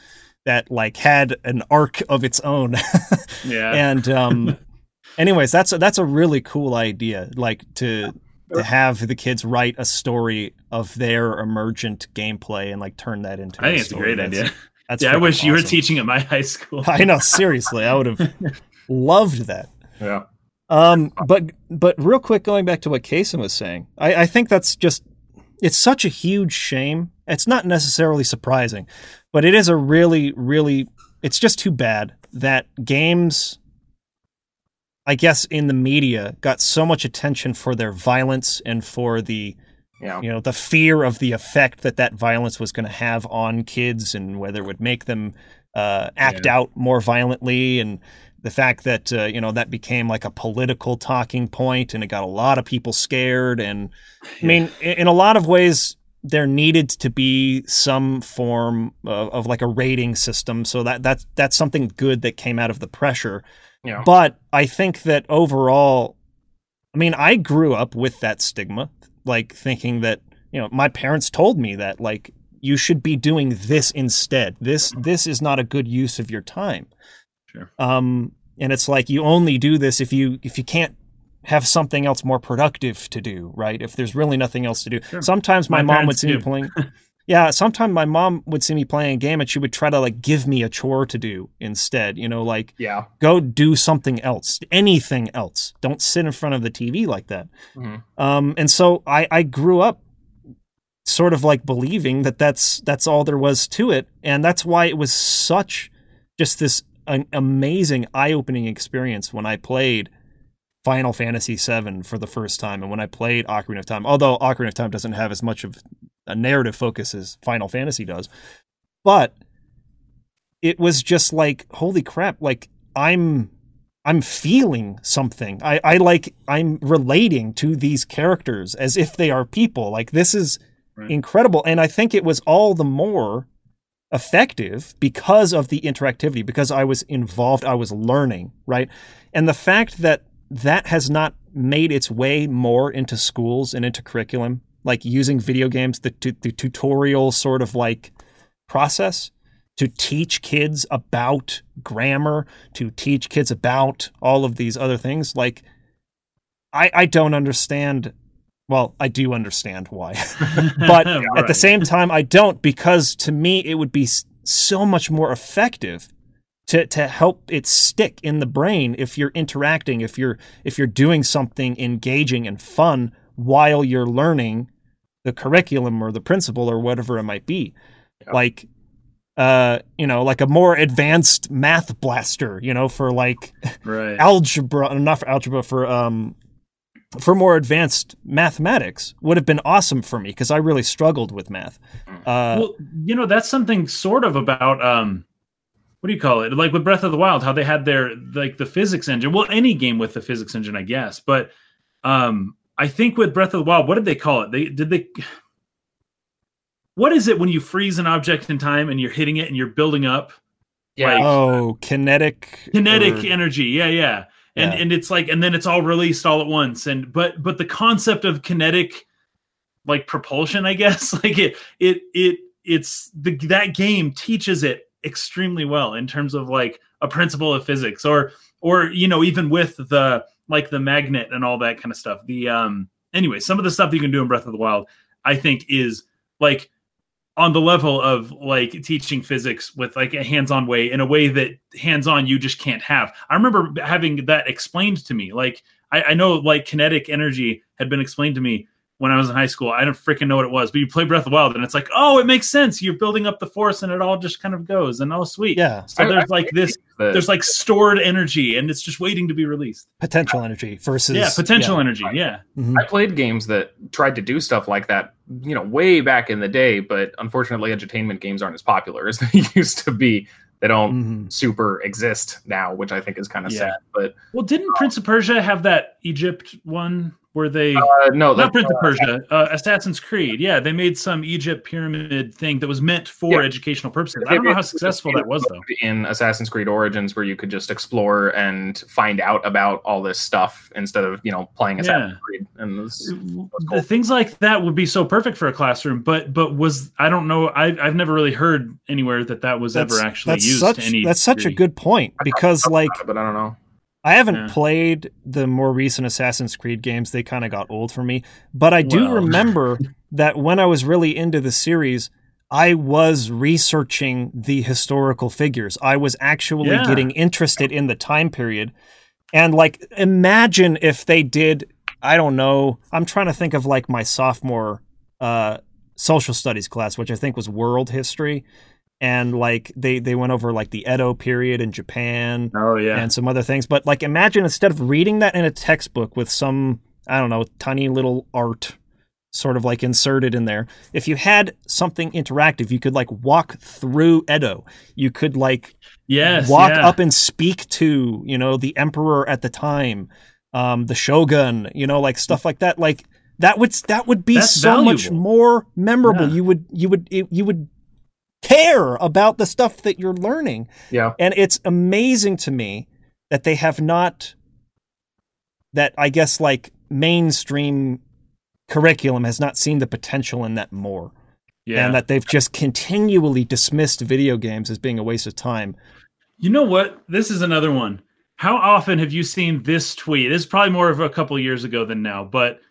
that like had an arc of its own. yeah. and um anyways that's a, that's a really cool idea like to to have the kids write a story of their emergent gameplay and like turn that into I think it's a great idea. That's yeah, I wish you were teaching at my high school. i know seriously i would have loved that. Yeah. Um but but real quick going back to what Kason was saying i i think that's just it's such a huge shame. It's not necessarily surprising but it is a really really it's just too bad that games i guess in the media got so much attention for their violence and for the yeah. You know the fear of the effect that that violence was going to have on kids and whether it would make them uh, act Yeah. out more violently and the fact that uh, you know that became like a political talking point and it got a lot of people scared and i mean in, in a lot of ways there needed to be some form of, of like a rating system. So that that's that's something good that came out of the pressure. Yeah. But I think that overall, I mean, I grew up with that stigma, like thinking that you know, my parents told me that like you should be doing this instead. This this is not a good use of your time. Sure. Um, and it's like you only do this if you if you can't have something else more productive to do, right? If there's really nothing else to do. Sure. Sometimes my, My mom would see me playing. yeah, sometimes my mom would see me playing a game and she would try to like give me a chore to do instead. You know, like Yeah. go do something else, anything else. Don't sit in front of the TV like that. Mhm. Um, and so I, I grew up sort of like believing that that's that's all there was to it, and that's why it was such just this an amazing eye-opening experience when I played Final Fantasy VII for the first time, and when I played Ocarina of Time. Although Ocarina of Time doesn't have as much of a narrative focus as Final Fantasy does, but it was just like holy crap! Like I'm I'm feeling something. I, I like I'm relating to these characters as if they are people. Like this is Right. incredible. And I think it was all the more effective because of the interactivity, because I was involved, I was learning, right? And the fact that that has not made its way more into schools and into curriculum, like using video games, the, tu- the tutorial sort of like process to teach kids about grammar, to teach kids about all of these other things. Like, I, I don't understand. Well, I do understand why, but at the same time, I don't because to me it would be so much more effective to to help it stick in the brain if you're interacting, if you're if you're doing something engaging and fun while you're learning the curriculum or the principle or whatever it might be. Yeah. Like uh, you know, like a more advanced math blaster, you know, for like right. algebra, not for algebra, for um, for more advanced mathematics would have been awesome for me because I really struggled with math. Uh, well, you know, that's something sort of about um what do you call it? Like with Breath of the Wild, how they had their like the physics engine. Well, any game with the physics engine, I guess. But um I think with Breath of the Wild, what did they call it? They did they what is it when you freeze an object in time and you're hitting it and you're building up Yeah. Like- oh, kinetic, kinetic or- energy? Yeah, yeah. And Yeah. and it's like and then it's all released all at once. And but but the concept of kinetic like propulsion, I guess, like it it it it's the that game teaches it extremely well in terms of like a principle of physics or or you know even with the like the magnet and all that kind of stuff. The um anyway some of the stuff you can do in breath of the wild i think is like on the level of like teaching physics with like a hands-on way in a way that hands-on you just can't have. I remember having that explained to me. Like i, I know like kinetic energy had been explained to me when I was in high school. I don't freaking know what it was, but you play Breath of the Wild and it's like, oh, it makes sense. You're building up the force and it all just kind of goes and oh, sweet. Yeah, So there's I like this, the- there's like stored energy and it's just waiting to be released. potential energy versus yeah, potential yeah. energy. Yeah. Mhm. I played games that tried to do stuff like that, you know, way back in the day, but unfortunately, edutainment games aren't as popular as they used to be. They don't Mhm. super exist now, which I think is kind of Yeah. sad. But Well, didn't Prince of Persia have that Egypt one where they uh, no, not that, Prince of Persia, uh, Assassin's Creed. Yeah, they made some Egypt pyramid thing that was meant for Yeah. educational purposes. They I don't know how successful that was though. in Assassin's Creed Origins, where you could just explore and find out about all this stuff instead of you know playing Assassin's Yeah. Creed. And this, The cool. things like that would be so perfect for a classroom, but but was I don't know I I've never really heard anywhere that that was ever actually that's used. such to any that's such a good point because like but I don't know. I haven't Yeah. played the more recent Assassin's Creed games. They kind of got old for me. But I do Well. remember that when I was really into the series, I was researching the historical figures. I was actually Yeah. getting interested in the time period. And like imagine if they did I don't know. I'm trying to think of like my sophomore uh social studies class, which I think was world history. And like they they went over like the Edo period in Japan Oh yeah. and some other things. But like, imagine instead of reading that in a textbook with some, I don't know, tiny little art sort of like inserted in there, if you had something interactive, you could like walk through Edo. You could like yes. walk yeah. up and speak to, you know, the emperor at the time, um, the shogun, you know, like stuff like that. Like that would that would be That's so much more memorable. Yeah. You would you would you would care about the stuff that you're learning. Yeah, And it's amazing to me that they have not that I guess like mainstream curriculum has not seen the potential in that more. Yeah. And that they've just continually dismissed video games as being a waste of time. You know what? This is another one. How often have you seen this tweet? It's probably more of a couple years ago than now, but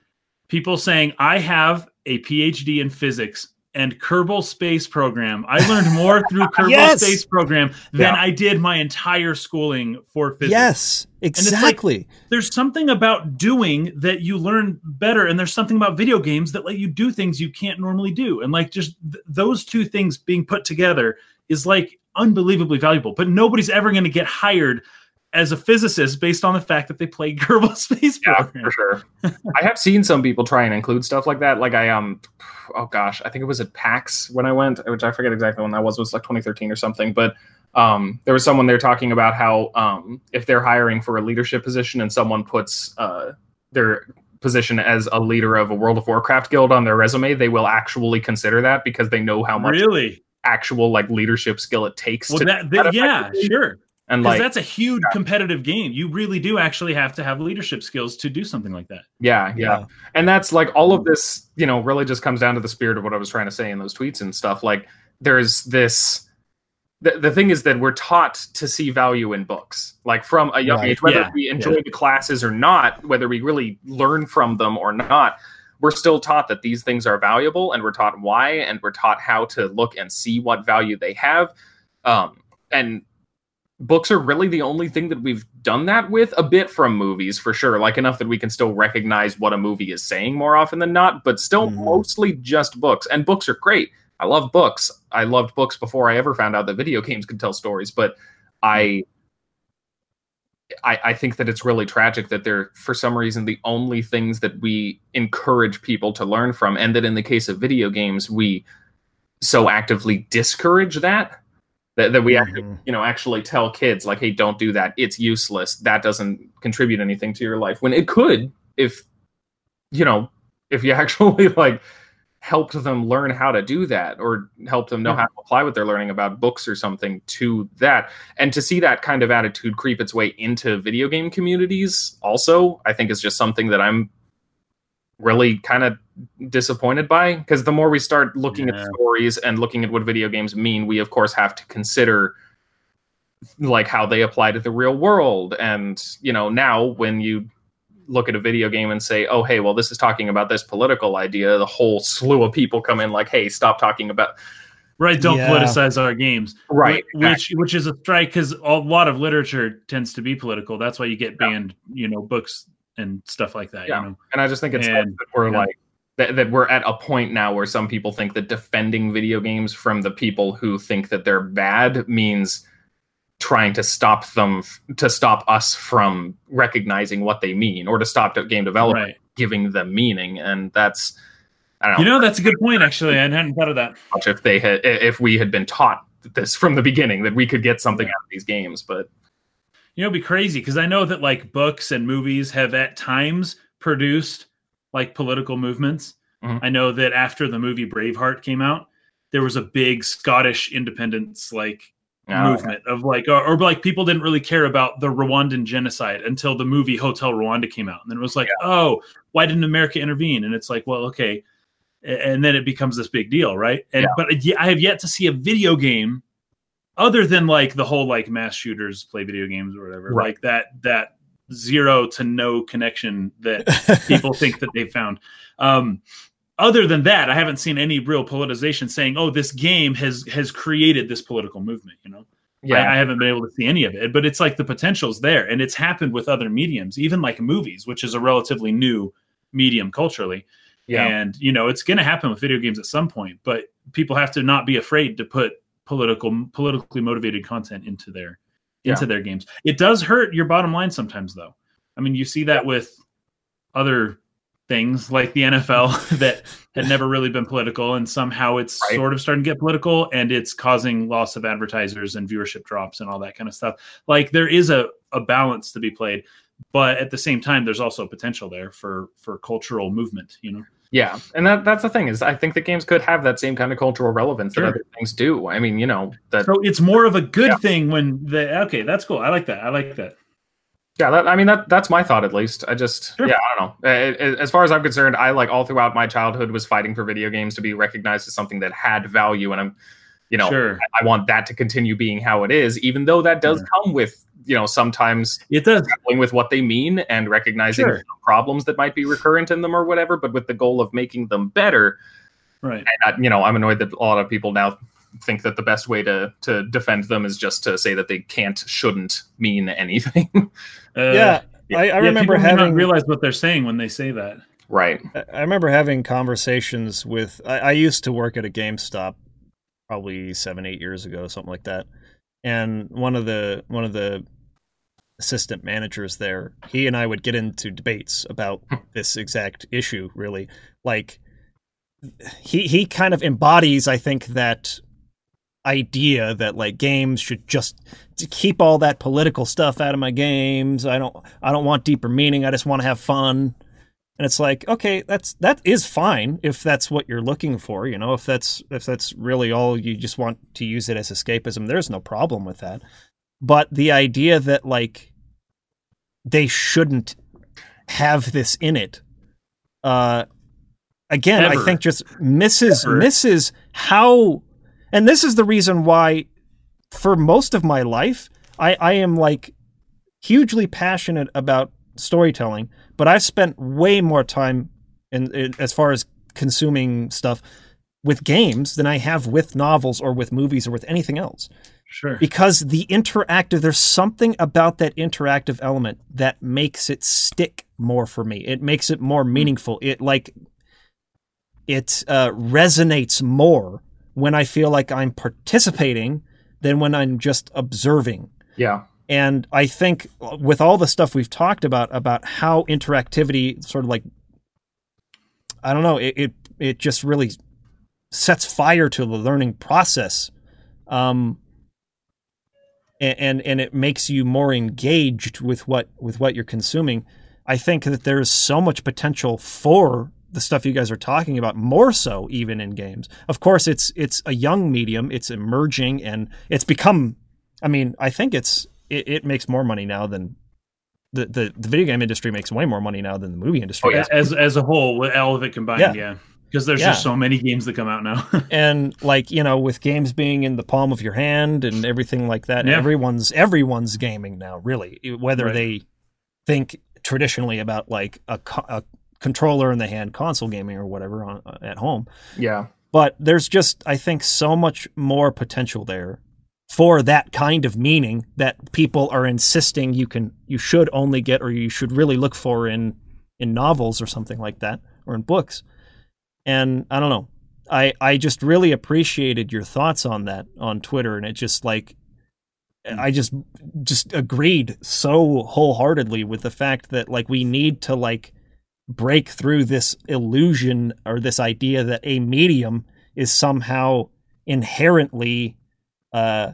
people saying, I have a PhD in physics and Kerbal Space Program. I learned more through Kerbal Yes! Space Program than Yeah. I did my entire schooling for physics. Yes, it's like- exactly. There's something about doing that you learn better, and there's something about video games that let you do things you can't normally do. And like just th- those two things being put together is like unbelievably valuable. But nobody's ever going to get hired as a physicist based on the fact that they play Kerbal Space Yeah, Program. for sure. I have seen some people try and include stuff like that. Like I um, oh gosh, I think it was at PAX when I went, which I forget exactly when that was. It was like 2013 or something. But um, there was someone there talking about how um, if they're hiring for a leadership position and someone puts uh, their position as a leader of a World of Warcraft guild on their resume, they will actually consider that because they know how much Really? actual like leadership skill it takes Well, to that, that that yeah, sure. And Because like that's a huge competitive game. You really do actually have to have leadership skills to do something like that. yeah, yeah. and that's like all of this you know really just comes down to the spirit of what i was trying to say in those tweets and stuff like there's this the, the thing is that we're taught to see value in books like from a young Right. age whether Yeah. we enjoy the classes or not whether we really learn from them or not we're still taught that these things are valuable and we're taught why and we're taught how to look and see what value they have um, and books are really the only thing that we've done that with a bit from movies for sure like enough that we can still recognize what a movie is saying more often than not but still Mhm. mostly just books and books are great. I love books. I loved books before i ever found out that video games could tell stories but i I, I think that it's really tragic that they're for some reason the only things that we encourage people to learn from and that in the case of video games we so actively discourage that that, that we actually Mhm. you know actually tell kids like hey don't do that. It's useless. That doesn't contribute anything to your life. When it could if you know if you actually like helped them learn how to do that or help them know how to apply what they're learning about books or something to that. And to see that kind of attitude creep its way into video game communities also i think is just something that i'm really kind of disappointed by because the more we start looking Yeah. at stories and looking at what video games mean we of course have to consider like how they apply to the real world and you know now when you look at a video game and say oh hey well this is talking about this political idea the whole slew of people come in like hey stop talking about Right? Don't Yeah. politicize our games. right Wh- which which is a strike because a lot of literature tends to be political. That's why you get Yeah. banned, you know, books and stuff like that. Yeah. You know, and i just think it's And- that we're yeah. like that, that we're at a point now where some people think that defending video games from the people who think that they're bad means trying to stop them f- to stop us from recognizing what they mean or to stop game development right? giving them meaning and that's i don't know, You know, that's a good point. Actually, I hadn't thought of that. if they had if we had been taught this from the beginning that we could get something out of these games but You know, it'd be crazy because I know that like books and movies have at times produced like political movements. Mhm. I know that after the movie Braveheart came out, there was a big Scottish independence like uh, movement of like or, or like people didn't really care about the Rwandan genocide until the movie Hotel Rwanda came out. And then it was like, oh, why didn't America intervene? And it's like, well, okay. And then it becomes this big deal, right? And Yeah. but I have yet to see a video game other than like the whole like mass shooters play video games or whatever, Right. like that that zero to no connection that people think that they found. Um, other than that, I haven't seen any real politicization saying, "Oh, this game has has created this political movement." You know, yeah I, I haven't been able to see any of it, but it's like the potential's there, and it's happened with other mediums, even like movies, which is a relatively new medium culturally. yeah And you know, it's going to happen with video games at some point, but people have to not be afraid to put political, politically motivated content into their into their games. It does hurt your bottom line sometimes, though. I mean, you see that with other things like the NFL that had never really been political, and somehow it's Right. sort of starting to get political, and it's causing loss of advertisers and viewership drops and all that kind of stuff. Like there is a a balance to be played, but at the same time, there's also potential there for for cultural movement. You know. Yeah, and that that's the thing is I think that games could have that same kind of cultural relevance Sure. that other things do. I mean, you know, that So it's more of a good Yeah. thing when the okay, that's cool. I like that. I like that. Yeah, that, I mean that that's my thought at least. I just Sure. yeah, I don't know. As far as I'm concerned, I like all throughout my childhood was fighting for video games to be recognized as something that had value, and I'm, you know, sure, I want that to continue being how it is, even though that does come with you know sometimes it does. grappling with what they mean and recognizing Sure. problems that might be recurrent in them or whatever, but with the goal of making them better. Right. And I, you know, I'm annoyed that a lot of people now think that the best way to to defend them is just to say that they can't, shouldn't mean anything. Uh, yeah, I, I yeah, remember people may not having realize what they're saying when they say that. right. I I remember having conversations with. I, I used to work at a GameStop, probably seven, eight years ago, something like that. And one of the one of the assistant managers there, he and I would get into debates about hmm. this exact issue. Really, like he he kind of embodies, I think, that idea that like games should just to keep all that political stuff out of my games. I don't I don't want deeper meaning. I just want to have fun. And it's like, okay, that's that is fine if that's what you're looking for, you know, if that's if that's really all you just want to use it as escapism, there's no problem with that. But the idea that like they shouldn't have this in it uh again, I think just misses Ever. misses how and this is the reason why for most of my life I I am like hugely passionate about storytelling, but I've spent way more time in, in as far as consuming stuff with games than I have with novels or with movies or with anything else. Sure. Because the interactive, there's something about that interactive element that makes it stick more for me. It makes it more meaningful. It like it uh, resonates more when I feel like I'm participating than when I'm just observing. Yeah. And I think with all the stuff we've talked about about how interactivity sort of like I don't know, it it, it just really sets fire to the learning process. Um and, and and it makes you more engaged with what with what you're consuming. I think that there's so much potential for the stuff you guys are talking about, more so even in games. Of course, it's it's a young medium, it's emerging, and it's become. I mean, I think it's it, it makes more money now than the, the the video game industry makes way more money now than the movie industry. Oh, yeah. as as a whole, with all of it combined, Yeah. yeah. Because there's Yeah. just so many games that come out now. and like you know with games being in the palm of your hand and everything like that Yeah. everyone's everyone's gaming now really whether Right. they think traditionally about like a, co- a controller in the hand console gaming or whatever on, uh, at home Yeah. but there's just i think so much more potential there for that kind of meaning that people are insisting you can you should only get or you should really look for in in novels or something like that or in books. And i don't know. I i just really appreciated your thoughts on that on twitter and it just like hmm. i just just agreed so wholeheartedly with the fact that like we need to like break through this illusion or this idea that a medium is somehow inherently uh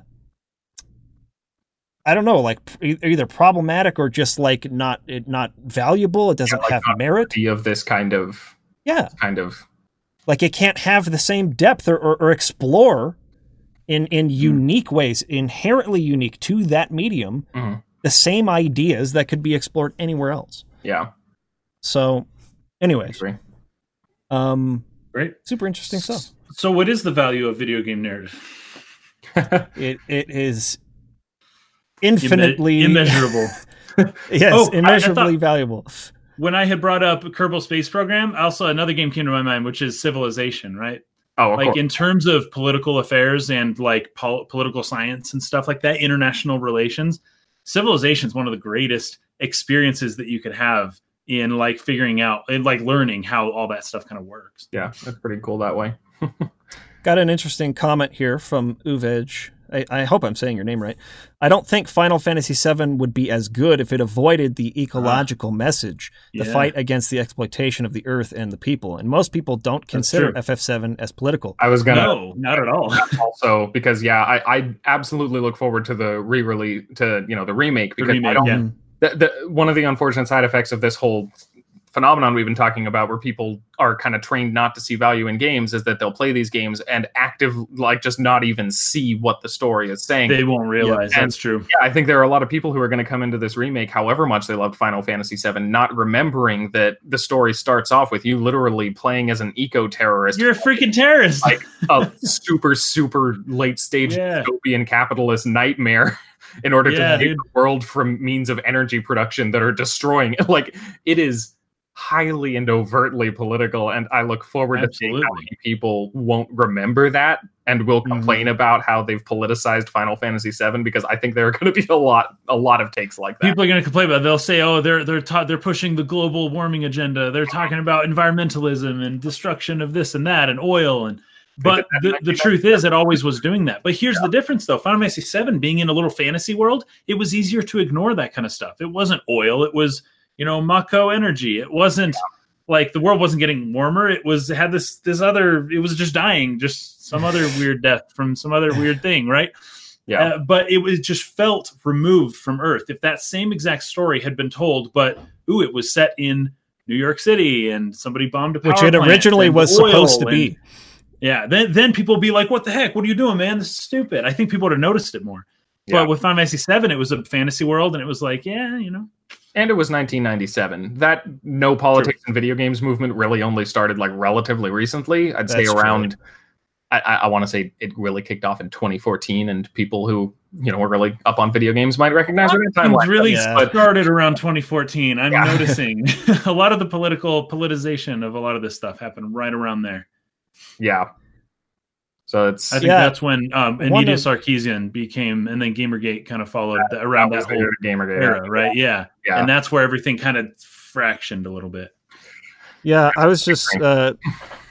I don't know, like either problematic or just like not it not valuable. It doesn't like have merit. Of this kind of Yeah, kind of like it can't have the same depth or, or, or explore in in unique ways, inherently unique to that medium, Mhm. the same ideas that could be explored anywhere else. yeah. So, I anyways, um, right. super interesting stuff. So, what is the value of video game narrative? It it is infinitely Imme- immeasurable. yes, Oh, I- I immeasurably thought- valuable. when I had brought up Kerbal Space Program, also another game came to my mind, which is Civilization, right? Oh, of like course. in terms of political affairs and like pol- political science and stuff like that, international relations, Civilization is one of the greatest experiences that you could have in like figuring out and like learning how all that stuff kind of works. yeah, that's pretty cool that way. Got an interesting comment here from Uvej. I, I hope I'm saying your name right. I don't think Final Fantasy VII would be as good if it avoided the ecological message, the. Yeah. fight against the exploitation of the earth and the people. And most people don't consider. FF7 as political. I was gonna No, not at all. also because yeah, I, I absolutely look forward to the re-release to you know the remake because I remake, don't yeah. Mm, the, the, one of the unfortunate side effects of this whole phenomenon we've been talking about where people are kind of trained not to see value in games is that they'll play these games and active like just not even see what the story is saying They won't realize Yeah. that's true. yeah i think there are a lot of people who are going to come into this remake however much they loved final fantasy VII not remembering that the story starts off with you literally playing as an eco-terrorist You're a freaking terrorist. like a super super late stage Yeah. dystopian capitalist nightmare in order Yeah, to save the world from means of energy production that are destroying it. like it is highly and overtly political and i look forward to seeing how many people won't remember that and will Mhm. complain about how they've politicized final fantasy VII because i think there are going to be a lot a lot of takes like that People are going to complain about. It. They'll say, "Oh, they're they're ta- they're pushing the global warming agenda. They're talking about environmentalism and destruction of this and that and oil and." But the, the truth is, it always was doing that. But here's the difference, though. Final Fantasy VII, being in a little fantasy world, it was easier to ignore that kind of stuff. It wasn't oil. It was, you know, Mako energy. It wasn't like the world wasn't getting warmer. It was it had this this other. It was just dying, just some other weird death from some other weird thing, right? yeah Uh, but it was just felt removed from Earth. If that same exact story had been told, but ooh, it was set in New York City and somebody bombed a power Which it originally was supposed to and- be. Yeah, then then people would be like, "What the heck? What are you doing, man? This is stupid." I think people would have noticed it more. Yeah. But with Final Fantasy VII, it was a fantasy world, and it was like, yeah, you know, and it was 1997 that no politics in video games movement really only started like relatively recently i'd say That's true. around i, I, I want to say it really kicked off in 2014 and people who you know were really up on video games might recognize it in It really Yeah. started around 2014. I'm Yeah. noticing a lot of the political politicization of a lot of this stuff happened right around there. yeah so it's I think Yeah. that's when um, Anita of- Sarkeesian became, and then GamerGate kind of followed the, around that that, whole Gamergate era, right? Yeah. yeah and that's where everything kind of fractioned a little bit. Yeah, I was just uh,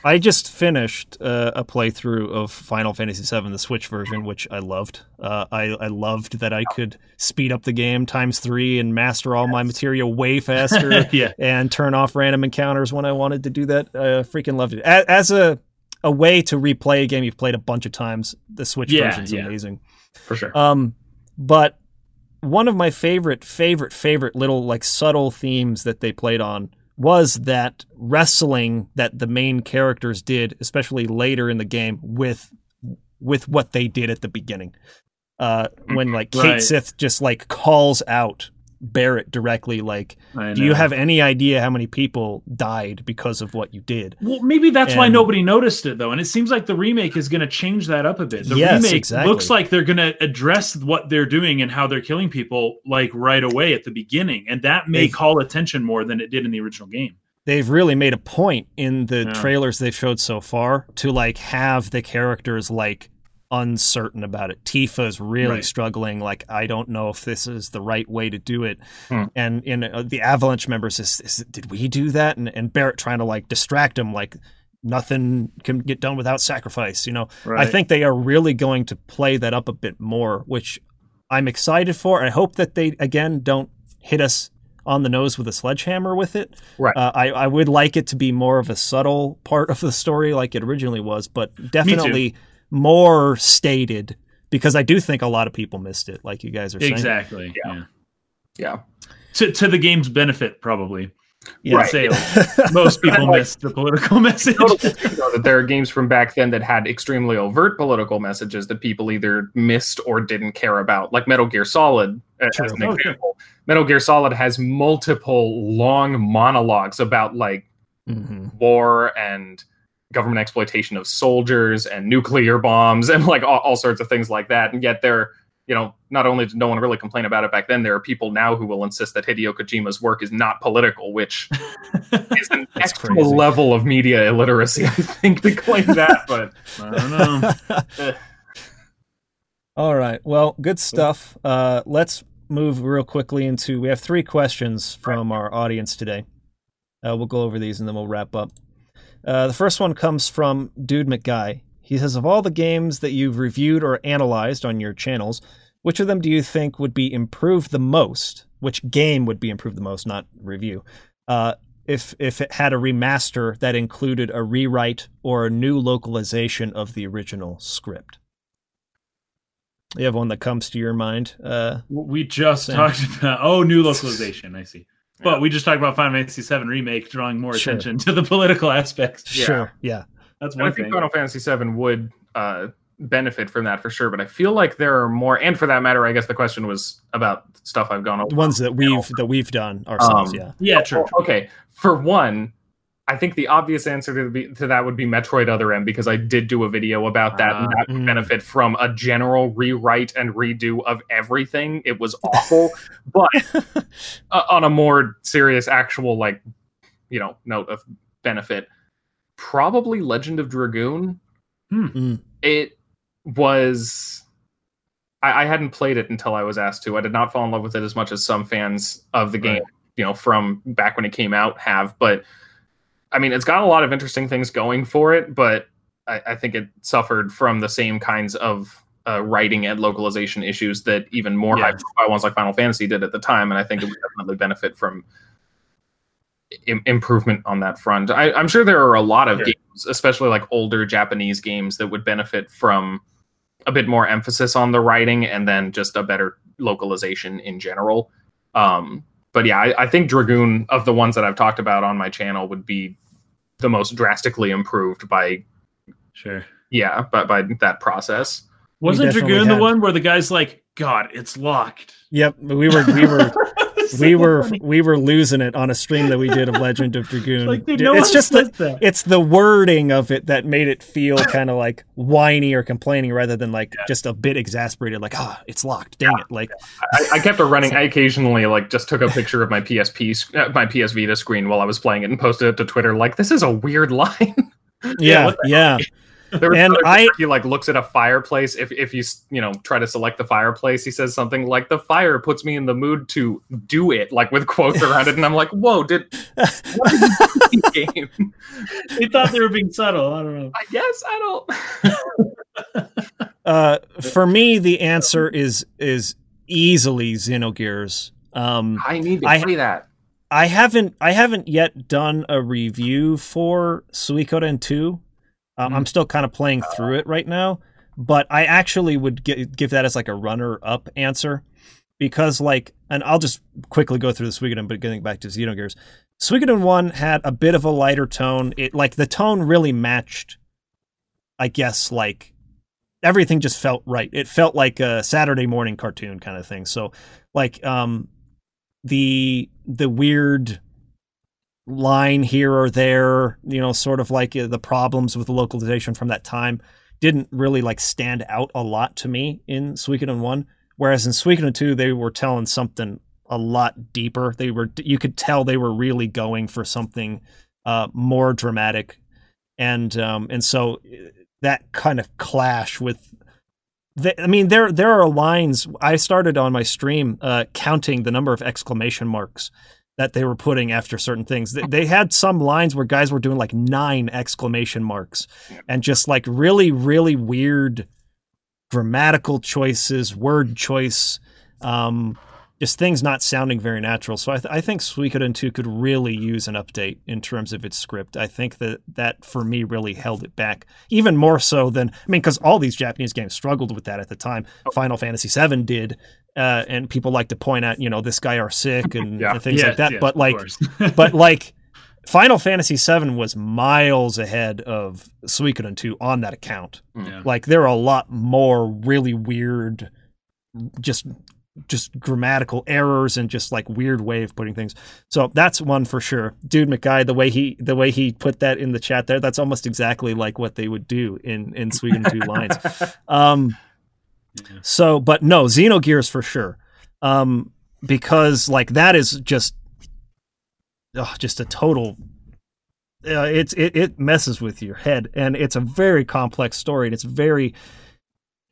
I just finished uh, a playthrough of Final Fantasy VII, the Switch version, which I loved. Uh, I I loved that I could speed up the game times three and master all my Materia way faster yeah, and turn off random encounters when I wanted to do that. I freaking loved it. A- As a a way to replay a game you've played a bunch of times, the Switch Yeah, version's yeah. amazing. for sure Um, but one of my favorite, favorite, favorite little like subtle themes that they played on was that wrestling that the main characters did, especially later in the game, with with what they did at the beginning. Uh, when like Cait Right. Sith just like calls out Barrett directly, like, "Do you have any idea how many people died because of what you did?" Well, maybe that's why nobody noticed it though, and it seems like the remake is going to change that up a bit. The Yes, remake exactly. looks like they're going to address what they're doing and how they're killing people like right away at the beginning, and that may They- call attention more than it did in the original game. they've really made a point in the Yeah. trailers they've showed so far to like have the characters like uncertain about it. Tifa's really Right. struggling like I don't know if this is the right way to do it. Hmm. And in uh, the Avalanche members is, is did we do that and and Barrett trying to like distract him like nothing can get done without sacrifice, you know. I think they are really going to play that up a bit more, which I'm excited for. I hope that they again don't hit us on the nose with a sledgehammer with it. Right. Uh, I I would like it to be more of a subtle part of the story, like it originally was, but definitely more stated because I do think a lot of people missed it, like you guys are saying. exactly. Yeah. Yeah. yeah To to the game's benefit, probably. Yeah. Right. Sales. Most people Like- missed the political message. totally true, though, that there are games from back then that had extremely overt political messages that people either missed or didn't care about, like Metal Gear Solid, uh, True. as an Oh, example. Metal Gear Solid has multiple long monologues about like Mhm. war and government exploitation of soldiers and nuclear bombs and like all, all sorts of things like that. And yet there, you know, not only did no one really complain about it back then, there are people now who will insist that Hideo Kojima's work is not political, which is an extra crazy. level of media illiteracy, I think, to claim that. But I don't know. All right. Well, good stuff. Uh, let's move real quickly into. We have three questions from our audience today. Uh, we'll go over these and then we'll wrap up. Uh, the first one comes from Dude McGuy. He says, "Of all the games that you've reviewed or analyzed on your channels, which of them do you think would be improved the most? Which game would be improved the most? Not review. Uh, if if it had a remaster that included a rewrite or a new localization of the original script." You have one that comes to your mind. Uh, we just talked about oh new localization. I see. But we just talked about Final Fantasy VII remake drawing more Sure. attention to the political aspects. Yeah. Sure. Yeah. That's And I one think thing. Final Fantasy VII would uh, benefit from that for sure. But I feel like there are more, and for that matter, I guess the question was about stuff I've gone over. The ones that we've that we've done ourselves. Um, yeah. Yeah, true. Well, okay, for one, I think the obvious answer to, be, to that would be Metroid Other M because I did do a video about that, and Ah. that would Mm. benefit from a general rewrite and redo of everything. It was awful, but uh, on a more serious, actual like, you know, note of benefit, probably Legend of Dragoon. Mm. It was. I, I hadn't played it until I was asked to. I did not fall in love with it as much as some fans of the game Right. you know from back when it came out have but i mean it's got a lot of interesting things going for it but i, I think it suffered from the same kinds of uh, writing and localization issues that even more Yeah. high profile ones like final fantasy did at the time and i think it would definitely benefit from Im- improvement on that front I, i'm sure there are a lot of Sure. games especially like older japanese games that would benefit from a bit more emphasis on the writing and then just a better localization in general um, but yeah, I, I think Dragoon of the ones that I've talked about on my channel would be the most drastically improved by Sure. yeah, by, by that process. Wasn't definitely Dragoon the one where the guy's like, God, it's locked? Yep. We were we were It's we were funny. we were losing it on a stream that we did of Legend of Dragoon. like, dude, no it's just the that. it's the wording of it that made it feel kind of like whiny or complaining rather than like just a bit exasperated like ah it's locked dang it like I, I kept it running. I occasionally like just took a picture of my PSP, uh, my PS Vita screen while I was playing it and posted it to Twitter. Like, this is a weird line. yeah yeah there was And I- picture he like looks at a fireplace. If if you you know try to select the fireplace, he says something like, "The fire puts me in the mood to do it," like with quotes around it. And I'm like, "Whoa, did what did you do in game?" They thought they were being subtle. I don't know. I guess I don't. uh for me the answer is is easily Xenogears um I need to I- play that. I haven't I haven't yet done a review for Suikoden 2. Um, Mm-hmm. I'm still kind of playing through it right now, but I actually would gi- give that as like a runner up answer because like and I'll just quickly go through the Suikoden but getting back to Xenogears. Suikoden 1 had a bit of a lighter tone. It like the tone really matched I guess like everything just felt right. It felt like a Saturday morning cartoon kind of thing. So like um the the weird line here or there, you know, sort of like uh, the problems with localization from that time didn't really like stand out a lot to me in Suikoden 1, whereas in Suikoden 2 they were telling something a lot deeper. They were you could tell they were really going for something uh more dramatic and um and so uh, that kind of clash with I mean, there there are lines. I started on my stream uh, counting the number of exclamation marks that they were putting after certain things. They, they had some lines where guys were doing like nine exclamation marks, and just like really really weird grammatical choices, word choice, um, just things not sounding very natural. So I, th- I think Suikoden 2 could really use an update in terms of its script. I think that that for me really held it back even more so than I mean because all these Japanese games struggled with that at the time. Final Fantasy VII did, uh, and people like to point out you know this guy are sick and, Yeah. and things Yes, like that. yes, but like but like Final Fantasy VII was miles ahead of Suikoden 2 on that account. Yeah. Like there are a lot more really weird, just just grammatical errors and just like weird way of putting things. So that's one for sure. Dude McGuy, the way he the way he put that in the chat there, that's almost exactly like what they would do in in Suikoden 2 lines. Um So but no, Xenogears for sure. Um because like that is just oh, just a total uh, it's it, it messes with your head. And it's a very complex story and it's very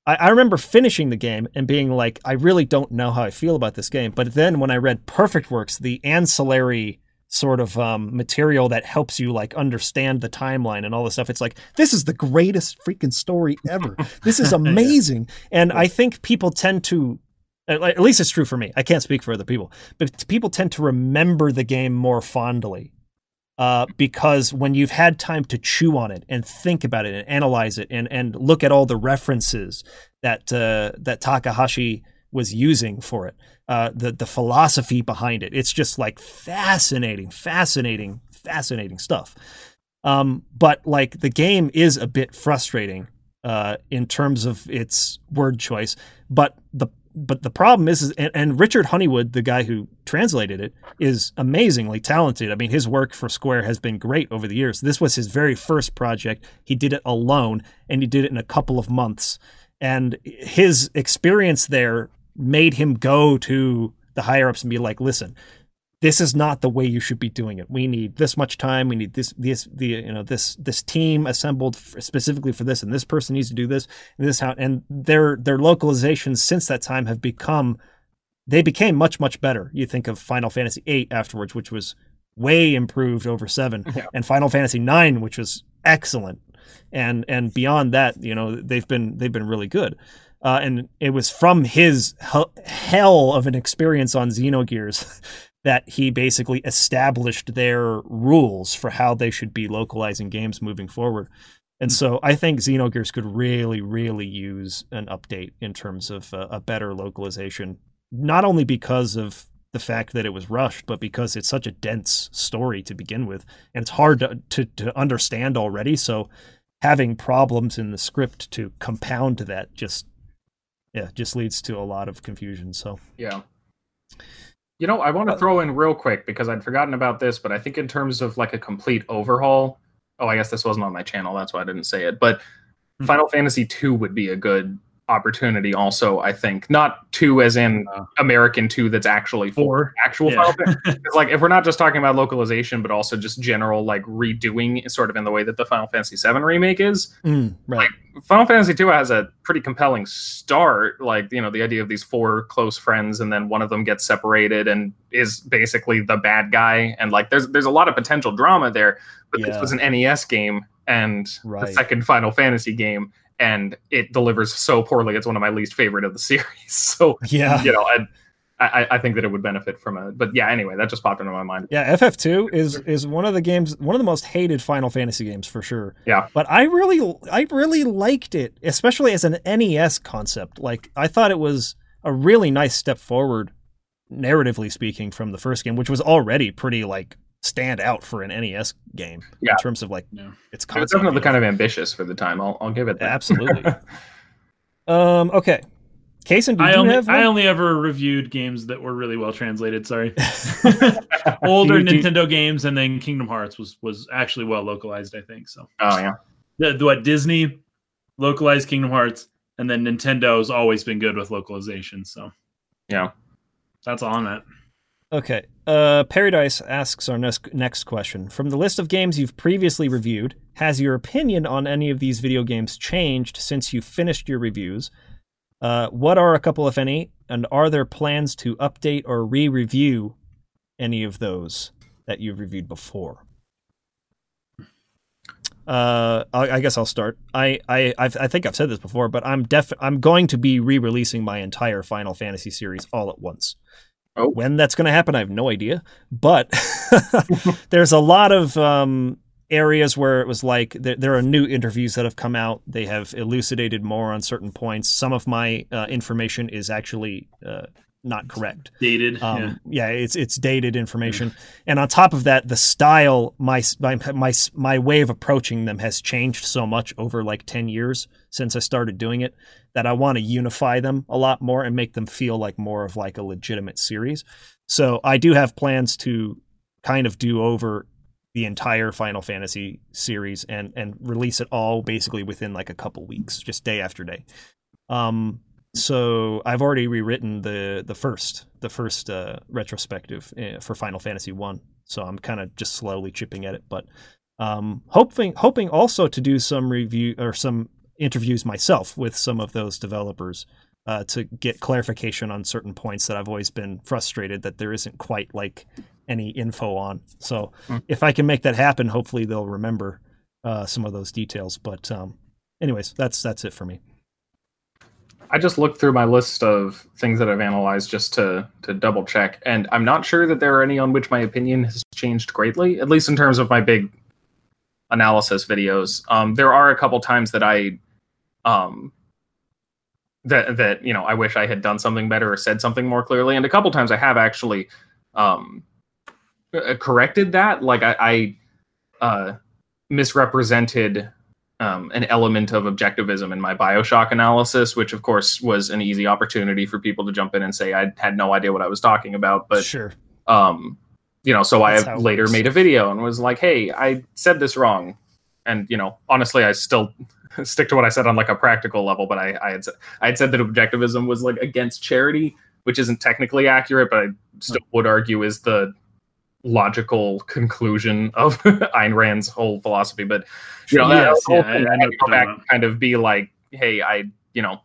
I, I remember finishing the game and being like i really don't know how i feel about this game. But then when i read perfect works the ancillary sort of um, material that helps you like understand the timeline and all this stuff. It's like this is the greatest freaking story ever. This is amazing. And i think people tend to at at least it's true for me. I can't speak for other people but people tend to remember the game more fondly uh, because when you've had time to chew on it and think about it and analyze it and, and look at all the references that uh, that Takahashi was using for it, uh, the the philosophy behind it. It's just like fascinating, fascinating, fascinating stuff. Um, but like the game is a bit frustrating uh, in terms of its word choice. But the but the problem is, is and, and, Richard Honeywood, the guy who translated it, is amazingly talented. I mean, his work for Square has been great over the years. This was his very first project. He did it alone, and he did it in a couple of months. And his experience there made him go to the higher ups and be like, "Listen, this is not the way you should be doing it. We need this much time. We need this, this, the, you know, this, this team assembled specifically for this, and this person needs to do this, and this how, and their, their localizations since that time have become, they became much, much better. You think of Final Fantasy VIII afterwards, which was way improved over seven, yeah. and Final Fantasy IX, which was excellent, and and beyond that, you know, they've been they've been really good. Uh, and it was from his hell of an experience on Xenogears that he basically established their rules for how they should be localizing games moving forward. And so I think Xenogears could really, really use an update in terms of a, a better localization, not only because of the fact that it was rushed, but because it's such a dense story to begin with, and it's hard to, to, to understand already. So having problems in the script to compound that just yeah just leads to a lot of confusion. So yeah, you know, I want to throw in real quick because I'd forgotten about this, but I think in terms of like a complete overhaul, oh, I guess this wasn't on my channel, that's why I didn't say it. But mm-hmm. Final Fantasy 2 would be a good opportunity also i think not two as in uh, american two that's actually for actual yeah. final it's like if we're not just talking about localization but also just general like redoing sort of in the way that the final fantasy 7 remake is mm, right. like final fantasy 2 has a pretty compelling start like you know the idea of these four close friends and then one of them gets separated and is basically the bad guy and like there's there's a lot of potential drama there but yeah. this was an nes game and right. the second final fantasy game and it delivers so poorly. It's one of my least favorite of the series. So yeah, you know, I, I, I think that it would benefit from it. But yeah, anyway, that just popped into my mind. Yeah, FF2 is is one of the games, one of the most hated Final Fantasy games for sure. Yeah, but I really, I really liked it, especially as an NES concept. Like I thought it was a really nice step forward, narratively speaking, from the first game, which was already pretty like stand out for an NES game yeah. in terms of like yeah. its concept. It's definitely kind of ambitious for the time. I'll, I'll give it that. Absolutely. um, okay. Kason, did I you only, have one? I only ever reviewed games that were really well translated. Sorry, older you, Nintendo games, and then Kingdom Hearts was was actually well localized. I think so. Oh yeah, the, the what Disney localized Kingdom Hearts, and then Nintendo's always been good with localization. So yeah, that's all on it. Okay. Uh, Paradise asks our next next question. From the list of games you've previously reviewed, has your opinion on any of these video games changed since you finished your reviews? Uh, what are a couple, if any, and are there plans to update or re-review any of those that you've reviewed before? Uh, I, I, guess I'll start. I I I've, i think I've said this before, but I'm def I'm going to be re-releasing my entire Final Fantasy series all at once. Oh. When that's going to happen, I have no idea. But there's a lot of um, areas where it was like there, there, are new interviews that have come out. They have elucidated more on certain points. Some of my uh, information is actually uh, not correct. Dated. Um, yeah. yeah. it's it's dated information. And on top of that, the style, my, my my my way of approaching them has changed so much over like ten years since I started doing it that I want to unify them a lot more and make them feel like more of like a legitimate series. So I do have plans to kind of do over the entire Final Fantasy series and and release it all basically within like a couple weeks, just day after day. Um, so I've already rewritten the the first the first uh, retrospective uh, for Final Fantasy One. So I'm kind of just slowly chipping at it, but um, hoping hoping also to do some review or some interviews myself with some of those developers uh, to get clarification on certain points that I've always been frustrated that there isn't quite like any info on. So mm. if I can make that happen, hopefully they'll remember uh, some of those details. But um, anyways, that's that's it for me. I just looked through my list of things that I've analyzed just to to double check, and I'm not sure that there are any on which my opinion has changed greatly, at least in terms of my big analysis videos. Um, there are a couple times that I um, that that you know I wish I had done something better or said something more clearly. And a couple times I have actually um, uh, corrected that. Like I, I uh, misrepresented um, an element of objectivism in my Bioshock analysis, which of course was an easy opportunity for people to jump in and say I had no idea what I was talking about. But sure. um, you know, so That's I later made a video and was like, "Hey, I said this wrong," and you know, honestly, I still stick to what I said on like a practical level. But I, I had said, I had said that objectivism was like against charity, which isn't technically accurate, but I still would argue is the logical conclusion of Ayn Rand's whole philosophy. But you know, Yes, yeah, I- I I go back and kind of be like, "Hey, I, you know."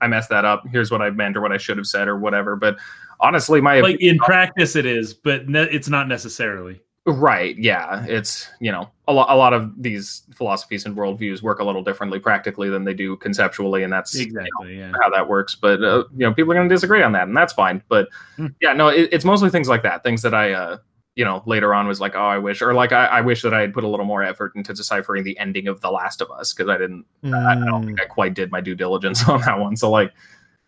I messed that up. Here's what I meant or what I should have said or whatever. But honestly, my like in practice it is, but ne- it's not necessarily. Right. Yeah. It's, you know, a, lot. a lot of these philosophies and worldviews work a little differently practically than they do conceptually. And that's you know, Exactly. Yeah. how that works. But, uh, you know, people are going to disagree on that and that's fine. But Hmm. yeah, no, it, it's mostly things like that. Things that I, uh, you know, later on was like, oh, I wish, or like, I, I wish that I had put a little more effort into deciphering the ending of The Last of Us because I didn't, I don't Mm, think I quite did my due diligence on that one. So, like,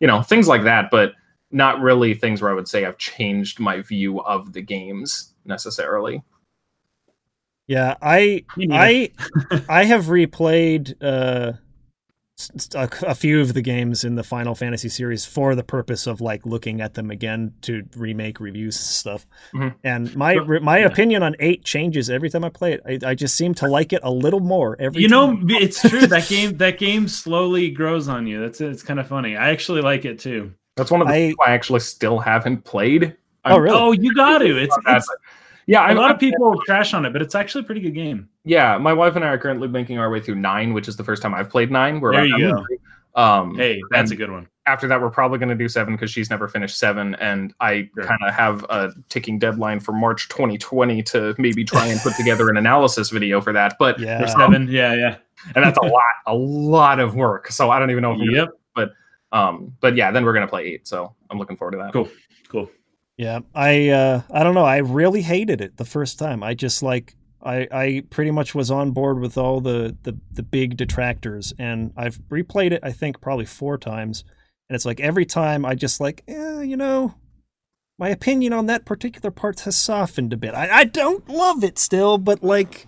you know, things like that, but not really things where I would say I've changed my view of the games necessarily. yeah, I I I have replayed uh, a, a few of the games in the Final Fantasy series for the purpose of like looking at them again to remake reviews and stuff. Mhm. And my re- my Yeah. opinion on eight changes every time I play it. I, I just seem to like it a little more every. you know, time. it's true that game that game slowly grows on you. That's it's kind of funny. I actually like it too. That's one of the I- I actually still haven't played. Oh, really? Oh, you got to. It's, Not it's but- yeah, a I'm, lot of people trash on it, but it's actually a pretty good game. Yeah, my wife and I are currently making our way through nine, which is the first time I've played nine. We're There about you halfway through. Um, Hey, that's a good one. after that, we're probably going to do seven because she's never finished seven, and I Sure. kind of have a ticking deadline for March 2020 to maybe try and put together an analysis video for that. But yeah. There's seven. Yeah, yeah. and that's a lot, a lot of work. So I don't even know if I'm Yep. gonna, um, but yeah, then we're gonna play eight. So I'm looking forward to that. Cool. Cool. Yeah, I uh, I don't know. I really hated it the first time. I just like I I pretty much was on board with all the the the big detractors, and I've replayed it. I think probably four times, and it's like every time I just like, eh, you know, my opinion on that particular part has softened a bit. I I don't love it still, but like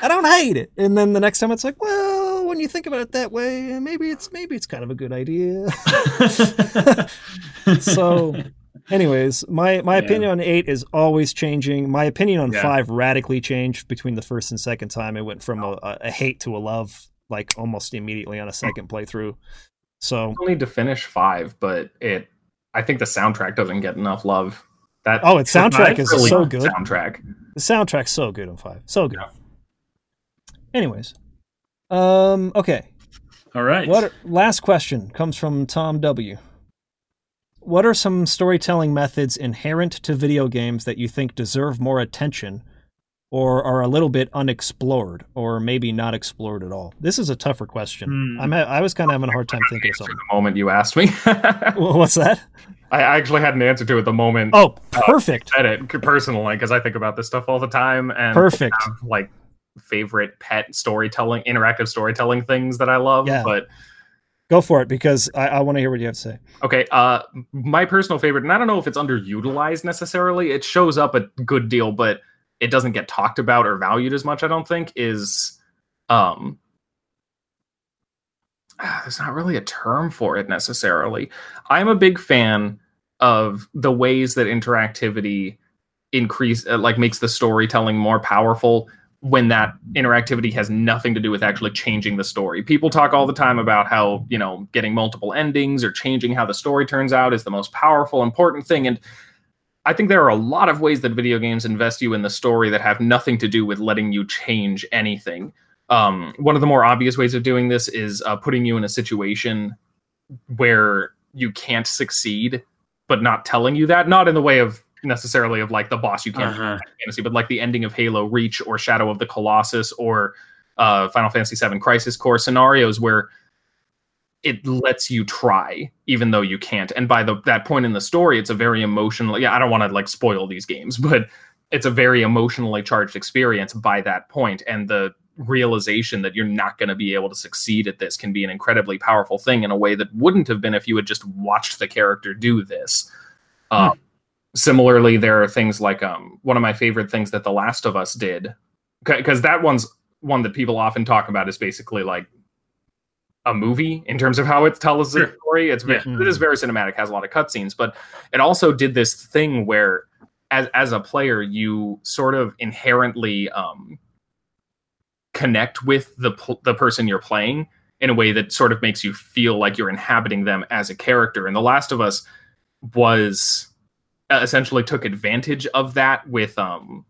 I don't hate it. And then the next time it's like, well, when you think about it that way, maybe it's maybe it's kind of a good idea. so anyways my my Yeah. opinion on eight is always changing my opinion on Yeah. five radically changed between the first and second time it went from a, a, a hate to a love like almost immediately on a second playthrough so still need to finish five, but it I think the soundtrack doesn't get enough love. That oh its soundtrack is really so good good soundtrack. the soundtrack's so good on five so good Yeah. anyways um okay All right. What last question comes from Tom W. What are some storytelling methods inherent to video games that you think deserve more attention or are a little bit unexplored or maybe not explored at all? This is a tougher question. Hmm. I'm ha- I was kind of having a hard time thinking of something. The moment you asked me, What's that? I actually had an answer to it the moment Oh, perfect. I said it personally because I think about this stuff all the time and Perfect. have, like favorite pet storytelling, interactive storytelling things that I love. Yeah. But Go for it because I, I want to hear what you have to say. okay, uh, my personal favorite, and I don't know if it's underutilized necessarily. It shows up a good deal, but it doesn't get talked about or valued as much. I don't think is um. There's not really a term for it necessarily. I'm a big fan of the ways that interactivity increase uh, like makes the storytelling more powerful when that interactivity has nothing to do with actually changing the story. People talk all the time about how, you know, getting multiple endings or changing how the story turns out is the most powerful important thing and I think there are a lot of ways that video games invest you in the story that have nothing to do with letting you change anything. Um, one of the more obvious ways of doing this is uh, putting you in a situation where you can't succeed, but not telling you that. Not in the way of necessarily of like the boss you can't Uh-huh. fantasy, but like the ending of Halo Reach or Shadow of the Colossus or uh, Final Fantasy VII Crisis Core scenarios where it lets you try even though you can't. And by the that point in the story, it's a very emotional. Yeah, I don't want to like spoil these games, but it's a very emotionally charged experience by that point, and the realization that you're not going to be able to succeed at this can be an incredibly powerful thing in a way that wouldn't have been if you had just watched the character do this. Hmm. Um, similarly, there are things like um, one of my favorite things that The Last of Us did, because that one's one that people often talk about is basically like a movie in terms of how it tells Sure. the story. It's very, Yeah. it is very cinematic, has a lot of cutscenes, but it also did this thing where, as as a player, you sort of inherently um, connect with the the person you're playing in a way that sort of makes you feel like you're inhabiting them as a character. And The Last of Us was essentially took advantage of that with um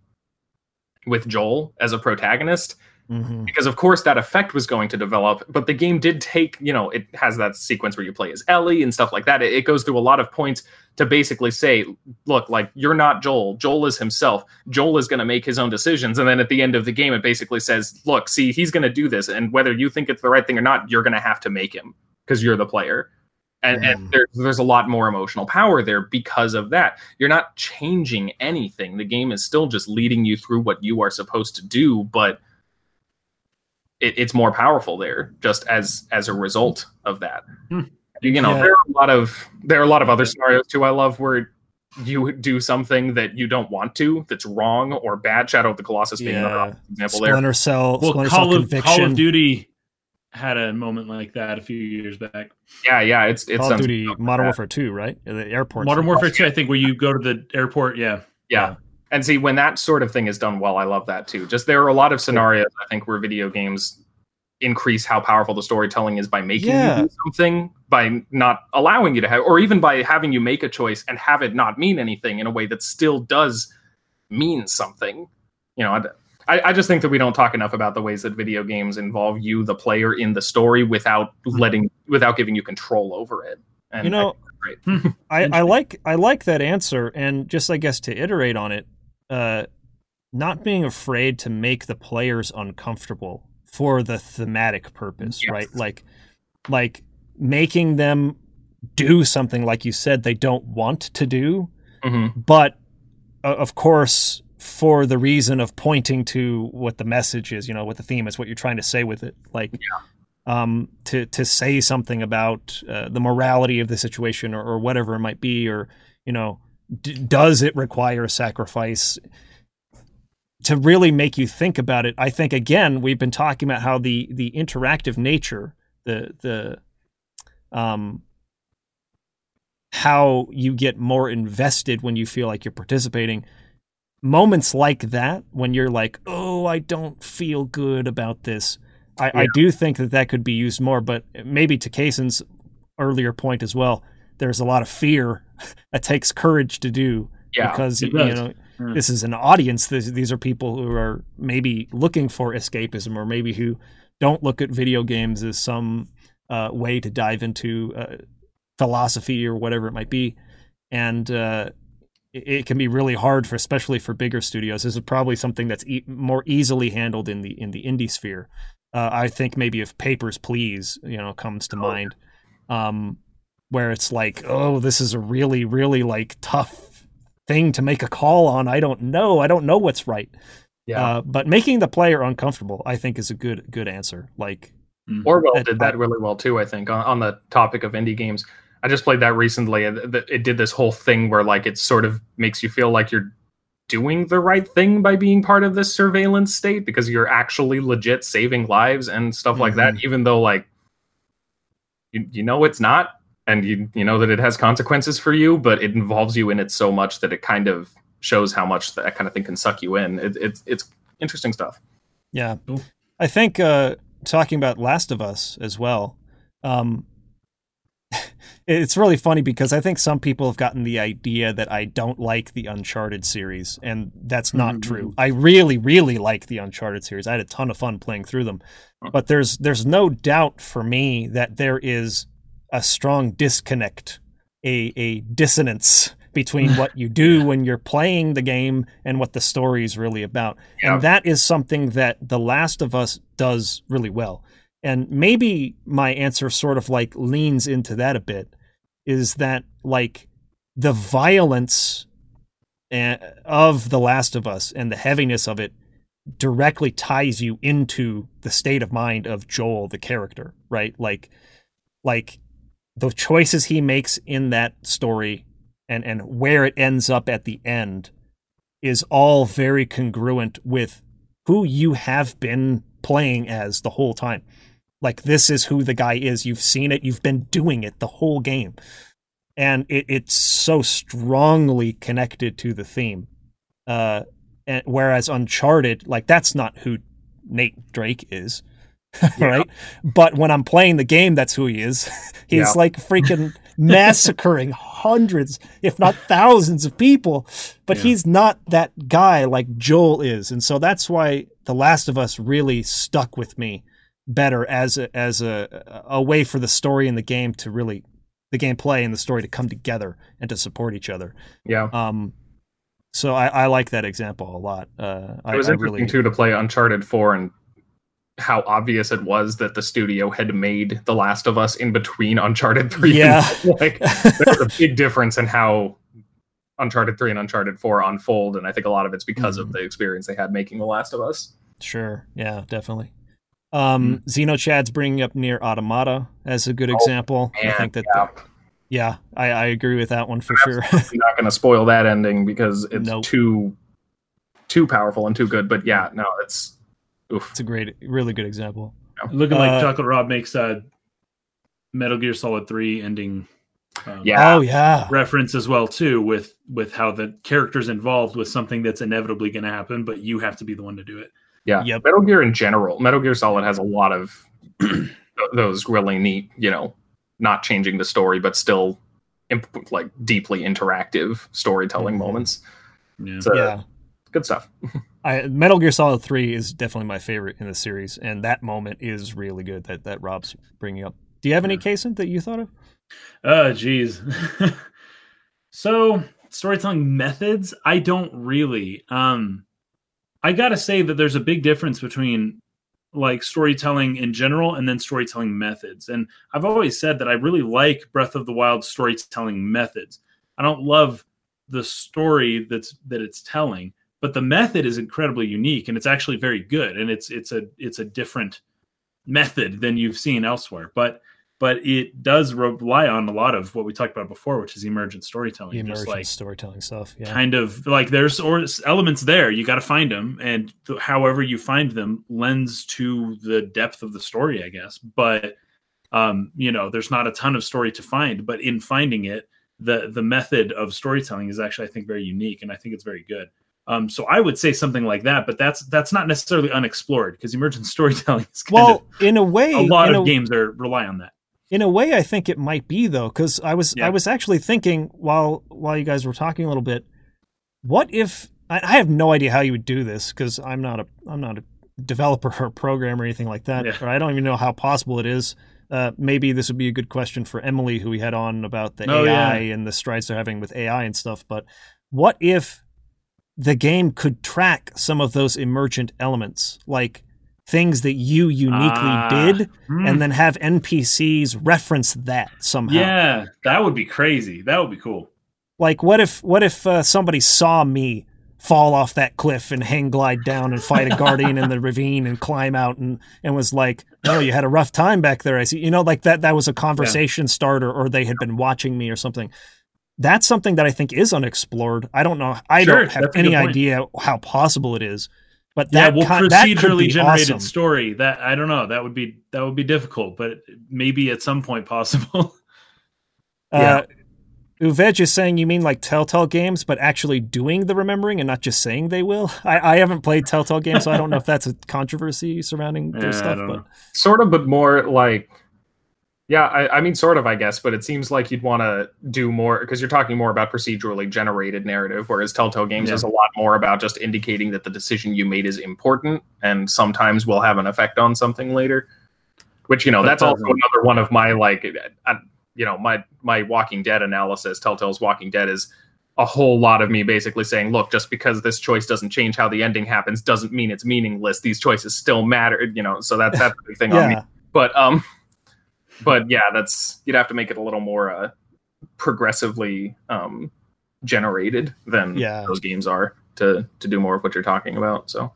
with Joel as a protagonist. Mhm. because of course that effect was going to develop but the game did take you know it has that sequence where you play as ellie and stuff like that. It, it goes through a lot of points to basically say look like you're not joel. Joel is himself. Joel is going to make his own decisions and then at the end of the game it basically says look see he's going to do this and whether you think it's the right thing or not you're going to have to make him because you're the player and, and Mm. there's there's a lot more emotional power there because of that. You're not changing anything. The game is still just leading you through what you are supposed to do, but it, it's more powerful there just as as a result of that. Hmm. You know, Yeah. there are a lot of there are a lot of other scenarios too. I love where you do something that you don't want to, that's wrong or bad. Shadow of the Colossus being another Yeah. obvious example there. Splinter Cell, Well, Splinter Call Cell of, Call Conviction, of Duty had a moment like that a few years back. Yeah, yeah, it's it's Call of Duty, Modern Warfare 2, right? The airport. Modern Warfare 2, I think, where you go to the airport. Yeah. Yeah. And see, when that sort of thing is done well, I love that too. Just there are a lot of scenarios, I think, where video games increase how powerful the storytelling is by making Yeah. you do something, by not allowing you to have, or even by having you make a choice and have it not mean anything in a way that still does mean something. You know, I, I just think that we don't talk enough about the ways that video games involve you, the player, in the story without letting, without giving you control over it. And You know, I think that's great. I, I like I like that answer, and just I guess to iterate on it, uh, not being afraid to make the players uncomfortable for the thematic purpose, Yes. right? Like, like making them do something like you said they don't want to do, Mhm. but uh, of course for the reason of pointing to what the message is, you know, what the theme is, what you're trying to say with it, like. Um, to to say something about uh, the morality of the situation or, or whatever it might be, or you know, d- does it require sacrifice? To really make you think about it, I think again we've been talking about how the the interactive nature, the the um, how you get more invested when you feel like you're participating. Moments like that, when you're like, "Oh, I don't feel good about this," I, I do think that that could be used more. But maybe to Kaysen's earlier point as well, there's a lot of fear. that takes courage to do Yeah. because you know Yeah. this is an audience. This, these are people who are maybe looking for escapism, or maybe who don't look at video games as some uh, way to dive into uh, philosophy or whatever it might be, and uh, it, can be really hard for, especially for bigger studios. This is probably something that's e- more easily handled in the in the indie sphere. Uh, I think maybe if Papers Please, you know, comes to mind, um, where it's like, oh, this is a really, really like tough thing to make a call on. I don't know. I don't know what's right. Yeah. Uh, but making the player uncomfortable, I think, is a good good answer. Like, Orwell That- did that really well too. I think on, on the topic of indie games. I just played that recently. and It did this whole thing where like it sort of makes you feel like you're doing the right thing by being part of this surveillance state because you're actually legit saving lives and stuff like that. Even though like you you know it's not, and you you know that it has consequences for you, but it involves you in it so much that it kind of shows how much that kind of thing can suck you in. It, it's it's interesting stuff. yeah, Cool. I think uh, talking about Last of Us as well. Um, it's really funny because I think some people have gotten the idea that I don't like the Uncharted series, and that's not Mhm. true. I really, really like the Uncharted series. I had a ton of fun playing through them, but there's there's no doubt for me that there is a strong disconnect, a a dissonance between what you do when you're playing the game and what the story is really about. Yeah. And that is something that The Last of Us does really well. And maybe my answer sort of like leans into that a bit is that like the violence eh, of The Last of Us and the heaviness of it directly ties you into the state of mind of Joel the character, right? Like like the choices he makes in that story and and where it ends up at the end is all very congruent with who you have been playing as the whole time. Like this is who the guy is. You've seen it. You've been doing it the whole game, and it, it's so strongly connected to the theme. Uh, and whereas Uncharted, like that's not who Nate Drake is, right? But when I'm playing the game, that's who he is. He's Yeah. like freaking massacring hundreds, if not thousands of people. But Yeah. he's not that guy like Joel is, and so that's why The Last of Us really stuck with me better as a, as a a way for the story and the game to really the gameplay and the story to come together and to support each other. Yeah. Um, so I, I like that example a lot. Uh, I, It was I interesting really too to play Uncharted 4 and how obvious it was that the studio had made The Last of Us in between Uncharted 3. Yeah. like there's a big difference in how Uncharted 3 and Uncharted 4 unfold, and I think a lot of it's because of Mhm. the experience they had making The Last of Us. Sure. Yeah, definitely. Um, Xenochad's bringing up NieR Automata as a good Oh, example. I think that, yeah. yeah, I, I agree with that one for sure. I'm not going to spoil that ending because it's Nope. too too powerful and too good. But yeah, no, it's oof. it's a great, really good example. Looking like Uh, Chocolate Rob makes a Metal Gear Solid Three ending. um, Yeah. Oh yeah, reference as well too with with how the characters involved with something that's inevitably going to happen, but you have to be the one to do it. Yeah, Yep. Metal Gear in general, Metal Gear Solid has a lot of those really neat, you know, not changing the story, but still imp- like deeply interactive storytelling Mhm. moments. Yeah. So yeah. good stuff. I, Metal Gear Solid Three is definitely my favorite in the series, and that moment is really good that that Rob's bringing up. Do you have any, Kason, that you thought of? Oh, geez. so storytelling methods, I don't really. Um, I gotta say that there's a big difference between like storytelling in general and then storytelling methods. And I've always said that I really like Breath of the Wild storytelling methods. I don't love the story that's that it's telling, but the method is incredibly unique and it's actually very good. And it's it's a it's a different method than you've seen elsewhere. But but it does rely on a lot of what we talked about before, which is emergent storytelling. The just emergent like storytelling stuff. Yeah. kind of like there's or elements there. You got to find them, and th- however you find them lends to the depth of the story, I guess. But um, you know, there's not a ton of story to find, but in finding it, the the method of storytelling is actually, I think, very unique, and I think it's very good. Um, so I would say something like that, but that's that's not necessarily unexplored because emergent storytelling is kind well, in a way, a lot of a- games are rely on that. In a way i think it might be though because i was Yeah. i was actually thinking while while you guys were talking a little bit what if i, I have no idea how you would do this because i'm not a i'm not a developer or programmer or anything like that Yeah. or i don't even know how possible it is uh, maybe this would be a good question for emily who we had on about the Oh, ai yeah. and the strides they're having with ai and stuff but what if the game could track some of those emergent elements like things that you uniquely Ah, did Hmm. and then have NPCs reference that somehow. yeah, that would be crazy. That would be cool. Like what if what if uh, somebody saw me fall off that cliff and hang glide down and fight a guardian in the ravine and climb out and and was like, "Oh, you had a rough time back there." I see. You know, like that that was a conversation starter or they had been watching me or something. That's something that I think is unexplored. I don't know. I Sure, don't have any idea how possible it is. But yeah, that well, ki- that could procedurally be generated awesome. story. That I don't know. That would be that would be difficult, but maybe at some point possible. Uh, Uvej is saying you mean like Telltale games, but actually doing the remembering and not just saying they will. I, I haven't played Telltale games, so I don't know if that's a controversy surrounding Yeah, their I stuff. But know. Sort of, but more like, yeah, I, I mean, sort of, I guess, but it seems like you'd want to do more because you're talking more about procedurally generated narrative, whereas Telltale Games Yeah. is a lot more about just indicating that the decision you made is important and sometimes will have an effect on something later. Which you know, That that's also another one of my like, uh, you know, my my Walking Dead analysis. Telltale's Walking Dead is a whole lot of me basically saying, look, just because this choice doesn't change how the ending happens doesn't mean it's meaningless. These choices still matter, you know. So that that's the big thing on me but um but yeah that's you'd have to make it a little more uh progressively um generated than Yeah. those games are to to do more of what you're talking about so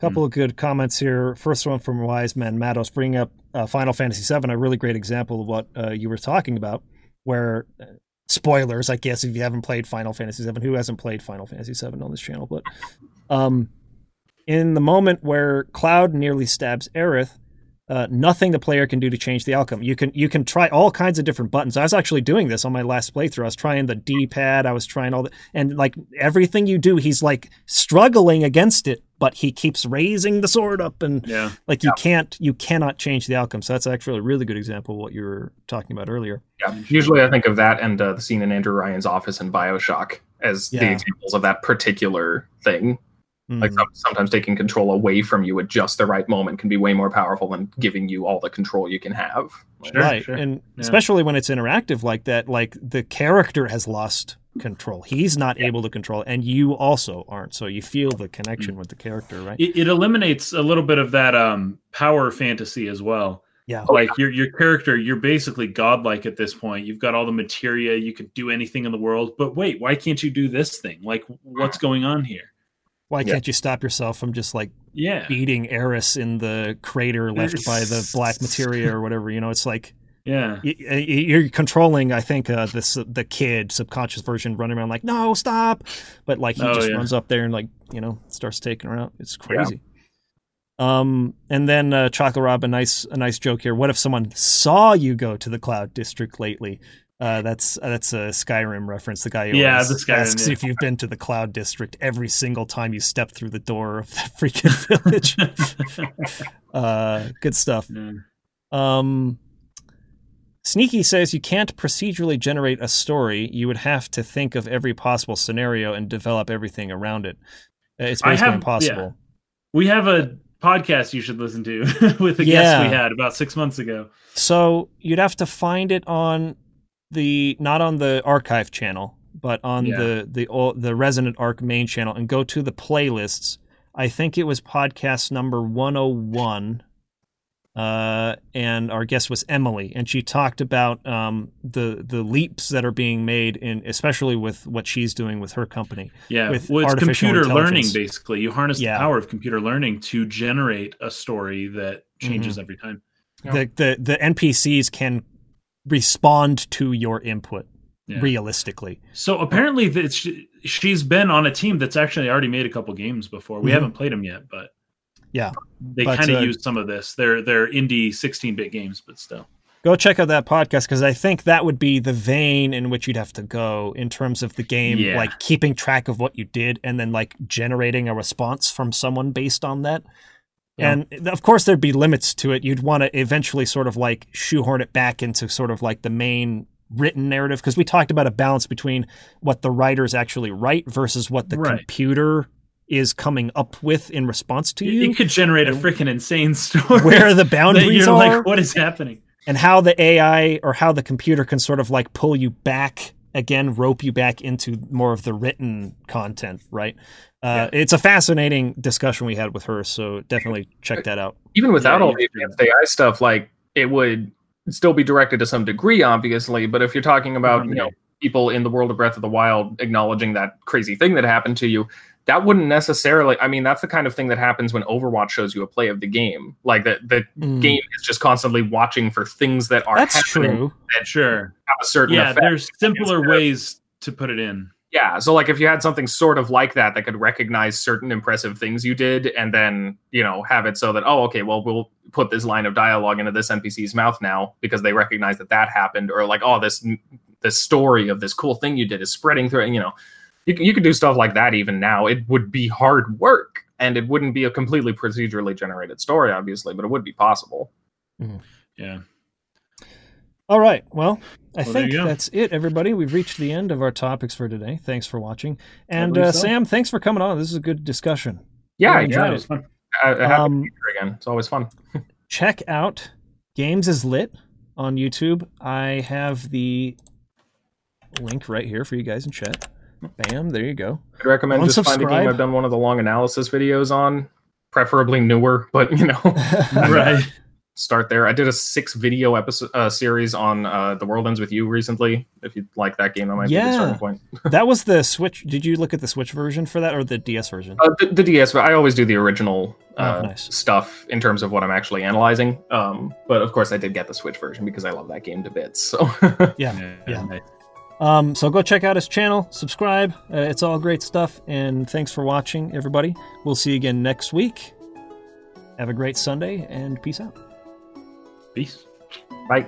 couple of good comments here. First one from Wise Man Matos bringing up uh, Final Fantasy VII, a really great example of what uh, you were talking about, where uh, spoilers, I guess, if you haven't played Final Fantasy VII, who hasn't played Final Fantasy VII on this channel? But um, in the moment where Cloud nearly stabs Aerith, uh, nothing the player can do to change the outcome. You can you can try all kinds of different buttons. I was actually doing this on my last playthrough. I was trying the D pad. I was trying all the and like everything you do, he's like struggling against it, but he keeps raising the sword up and Yeah. like you can't you cannot change the outcome. So that's actually a really good example of what you were talking about earlier. Yeah. Usually, I think of that and uh, the scene in Andrew Ryan's office in Bioshock as the examples of that particular thing. Like Mm. some, sometimes taking control away from you at just the right moment can be way more powerful than giving you all the control you can have. Like, right, sure. and Yeah. especially when it's interactive like that, like the character has lost control. He's not able to control, and you also aren't. So you feel the connection Mm. with the character, right? It, it eliminates a little bit of that um, power fantasy as well. Yeah. like your your character, you're basically godlike at this point. You've got all the materia, you could do anything in the world. But wait, why can't you do this thing? Like, what's going on here? Why Yeah. can't you stop yourself from just like Yeah, beating Aerith in the crater left by the black materia or whatever? You know, it's like yeah, y- y- you're controlling. I think uh, this the kid subconscious version running around like, no, stop, but like he Oh, just yeah. runs up there and like you know starts taking her out. It's crazy. Um, and then uh, Chocolate Rob, a nice a nice joke here. What if someone saw you go to the Cloud District lately? Uh, that's that's a Skyrim reference. The guy who Yeah, the Skyrim, asks yeah. if you've been to the Cloud District every single time you step through the door of that freaking village. uh, good stuff. Yeah. Um, Sneaky says you can't procedurally generate a story. You would have to think of every possible scenario and develop everything around it. Uh, It's basically have- impossible. We have a podcast you should listen to with a guest we had about six months ago. So you'd have to find it on the not on the archive channel, but on Yeah. the the the Resonant Arc main channel, and go to the playlists. I think it was podcast number one hundred one. Uh, and our guest was Emily, and she talked about um, the the leaps that are being made in, especially with what she's doing with her company. Yeah, With well, it's computer learning basically. You harness Yeah. the power of computer learning to generate a story that changes Mm-hmm. every time. Yeah. The, the the NPCs can respond to your input Yeah. realistically. So apparently, that she, she's been on a team that's actually already made a couple games before. We Mhm. haven't played them yet, but Yeah. they kind of uh, use some of this. They're they're indie 16-bit games, but still. go check out that podcast because I think that would be the vein in which you'd have to go in terms of the game, Yeah. like keeping track of what you did and then like generating a response from someone based on that. Yeah. And of course, there'd be limits to it. You'd want to eventually sort of like shoehorn it back into sort of like the main written narrative because we talked about a balance between what the writers actually write versus what the Right. computer is coming up with in response to you. it could generate a freaking insane story. where the boundaries you're are like, what is happening? and how the AI or how the computer can sort of like pull you back again, rope you back into more of the written content, right? Uh, It's a fascinating discussion we had with her, so definitely check that out. even without Yeah, all the advanced AI stuff, like it would still be directed to some degree, obviously. But if you're talking about you know people in the world of Breath of the Wild acknowledging that crazy thing that happened to you, that wouldn't necessarily. I mean, that's the kind of thing that happens when Overwatch shows you a play of the game. Like the the Mm, game is just constantly watching for things that are That's happening true. that Sure. have a certain Yeah, effect. there's simpler ways to put it in. Yeah, so like if you had something sort of like that that could recognize certain impressive things you did, and then you know have it so that oh okay, well we'll put this line of dialogue into this NPC's mouth now because they recognize that that happened, or like oh this this story of this cool thing you did is spreading through. You know, you c- you could do stuff like that even now. It would be hard work, and it wouldn't be a completely procedurally generated story, obviously, but it would be possible. Yeah. All right. Well, I Well, think that's it, everybody. We've reached the end of our topics for today. Thanks for watching. And uh, so. Sam, thanks for coming on. This is a good discussion. Yeah, Yeah, yeah. enjoyed Yeah, it it. was fun. I, I Um, to again. It's always fun. check out Games is Lit on YouTube. I have the link right here for you guys in chat. Bam, there you go. I'd recommend just find a game I've done one of the long analysis videos on, preferably newer, but you know. Right. start there. I did a six video episode uh, series on uh, The World Ends with You recently. If you like that game, that might be Yeah. the starting point. that was the Switch. Did you look at the Switch version for that or the DS version? Uh, the, the DS, but I always do the original uh, Oh, nice. stuff in terms of what I'm actually analyzing. Um, but of course, I did get the Switch version because I love that game to bits. So Yeah. Yeah. nice. Um, so go check out his channel, subscribe. Uh, it's all great stuff. And thanks for watching, everybody. We'll see you again next week. Have a great Sunday and peace out. Peace. bye.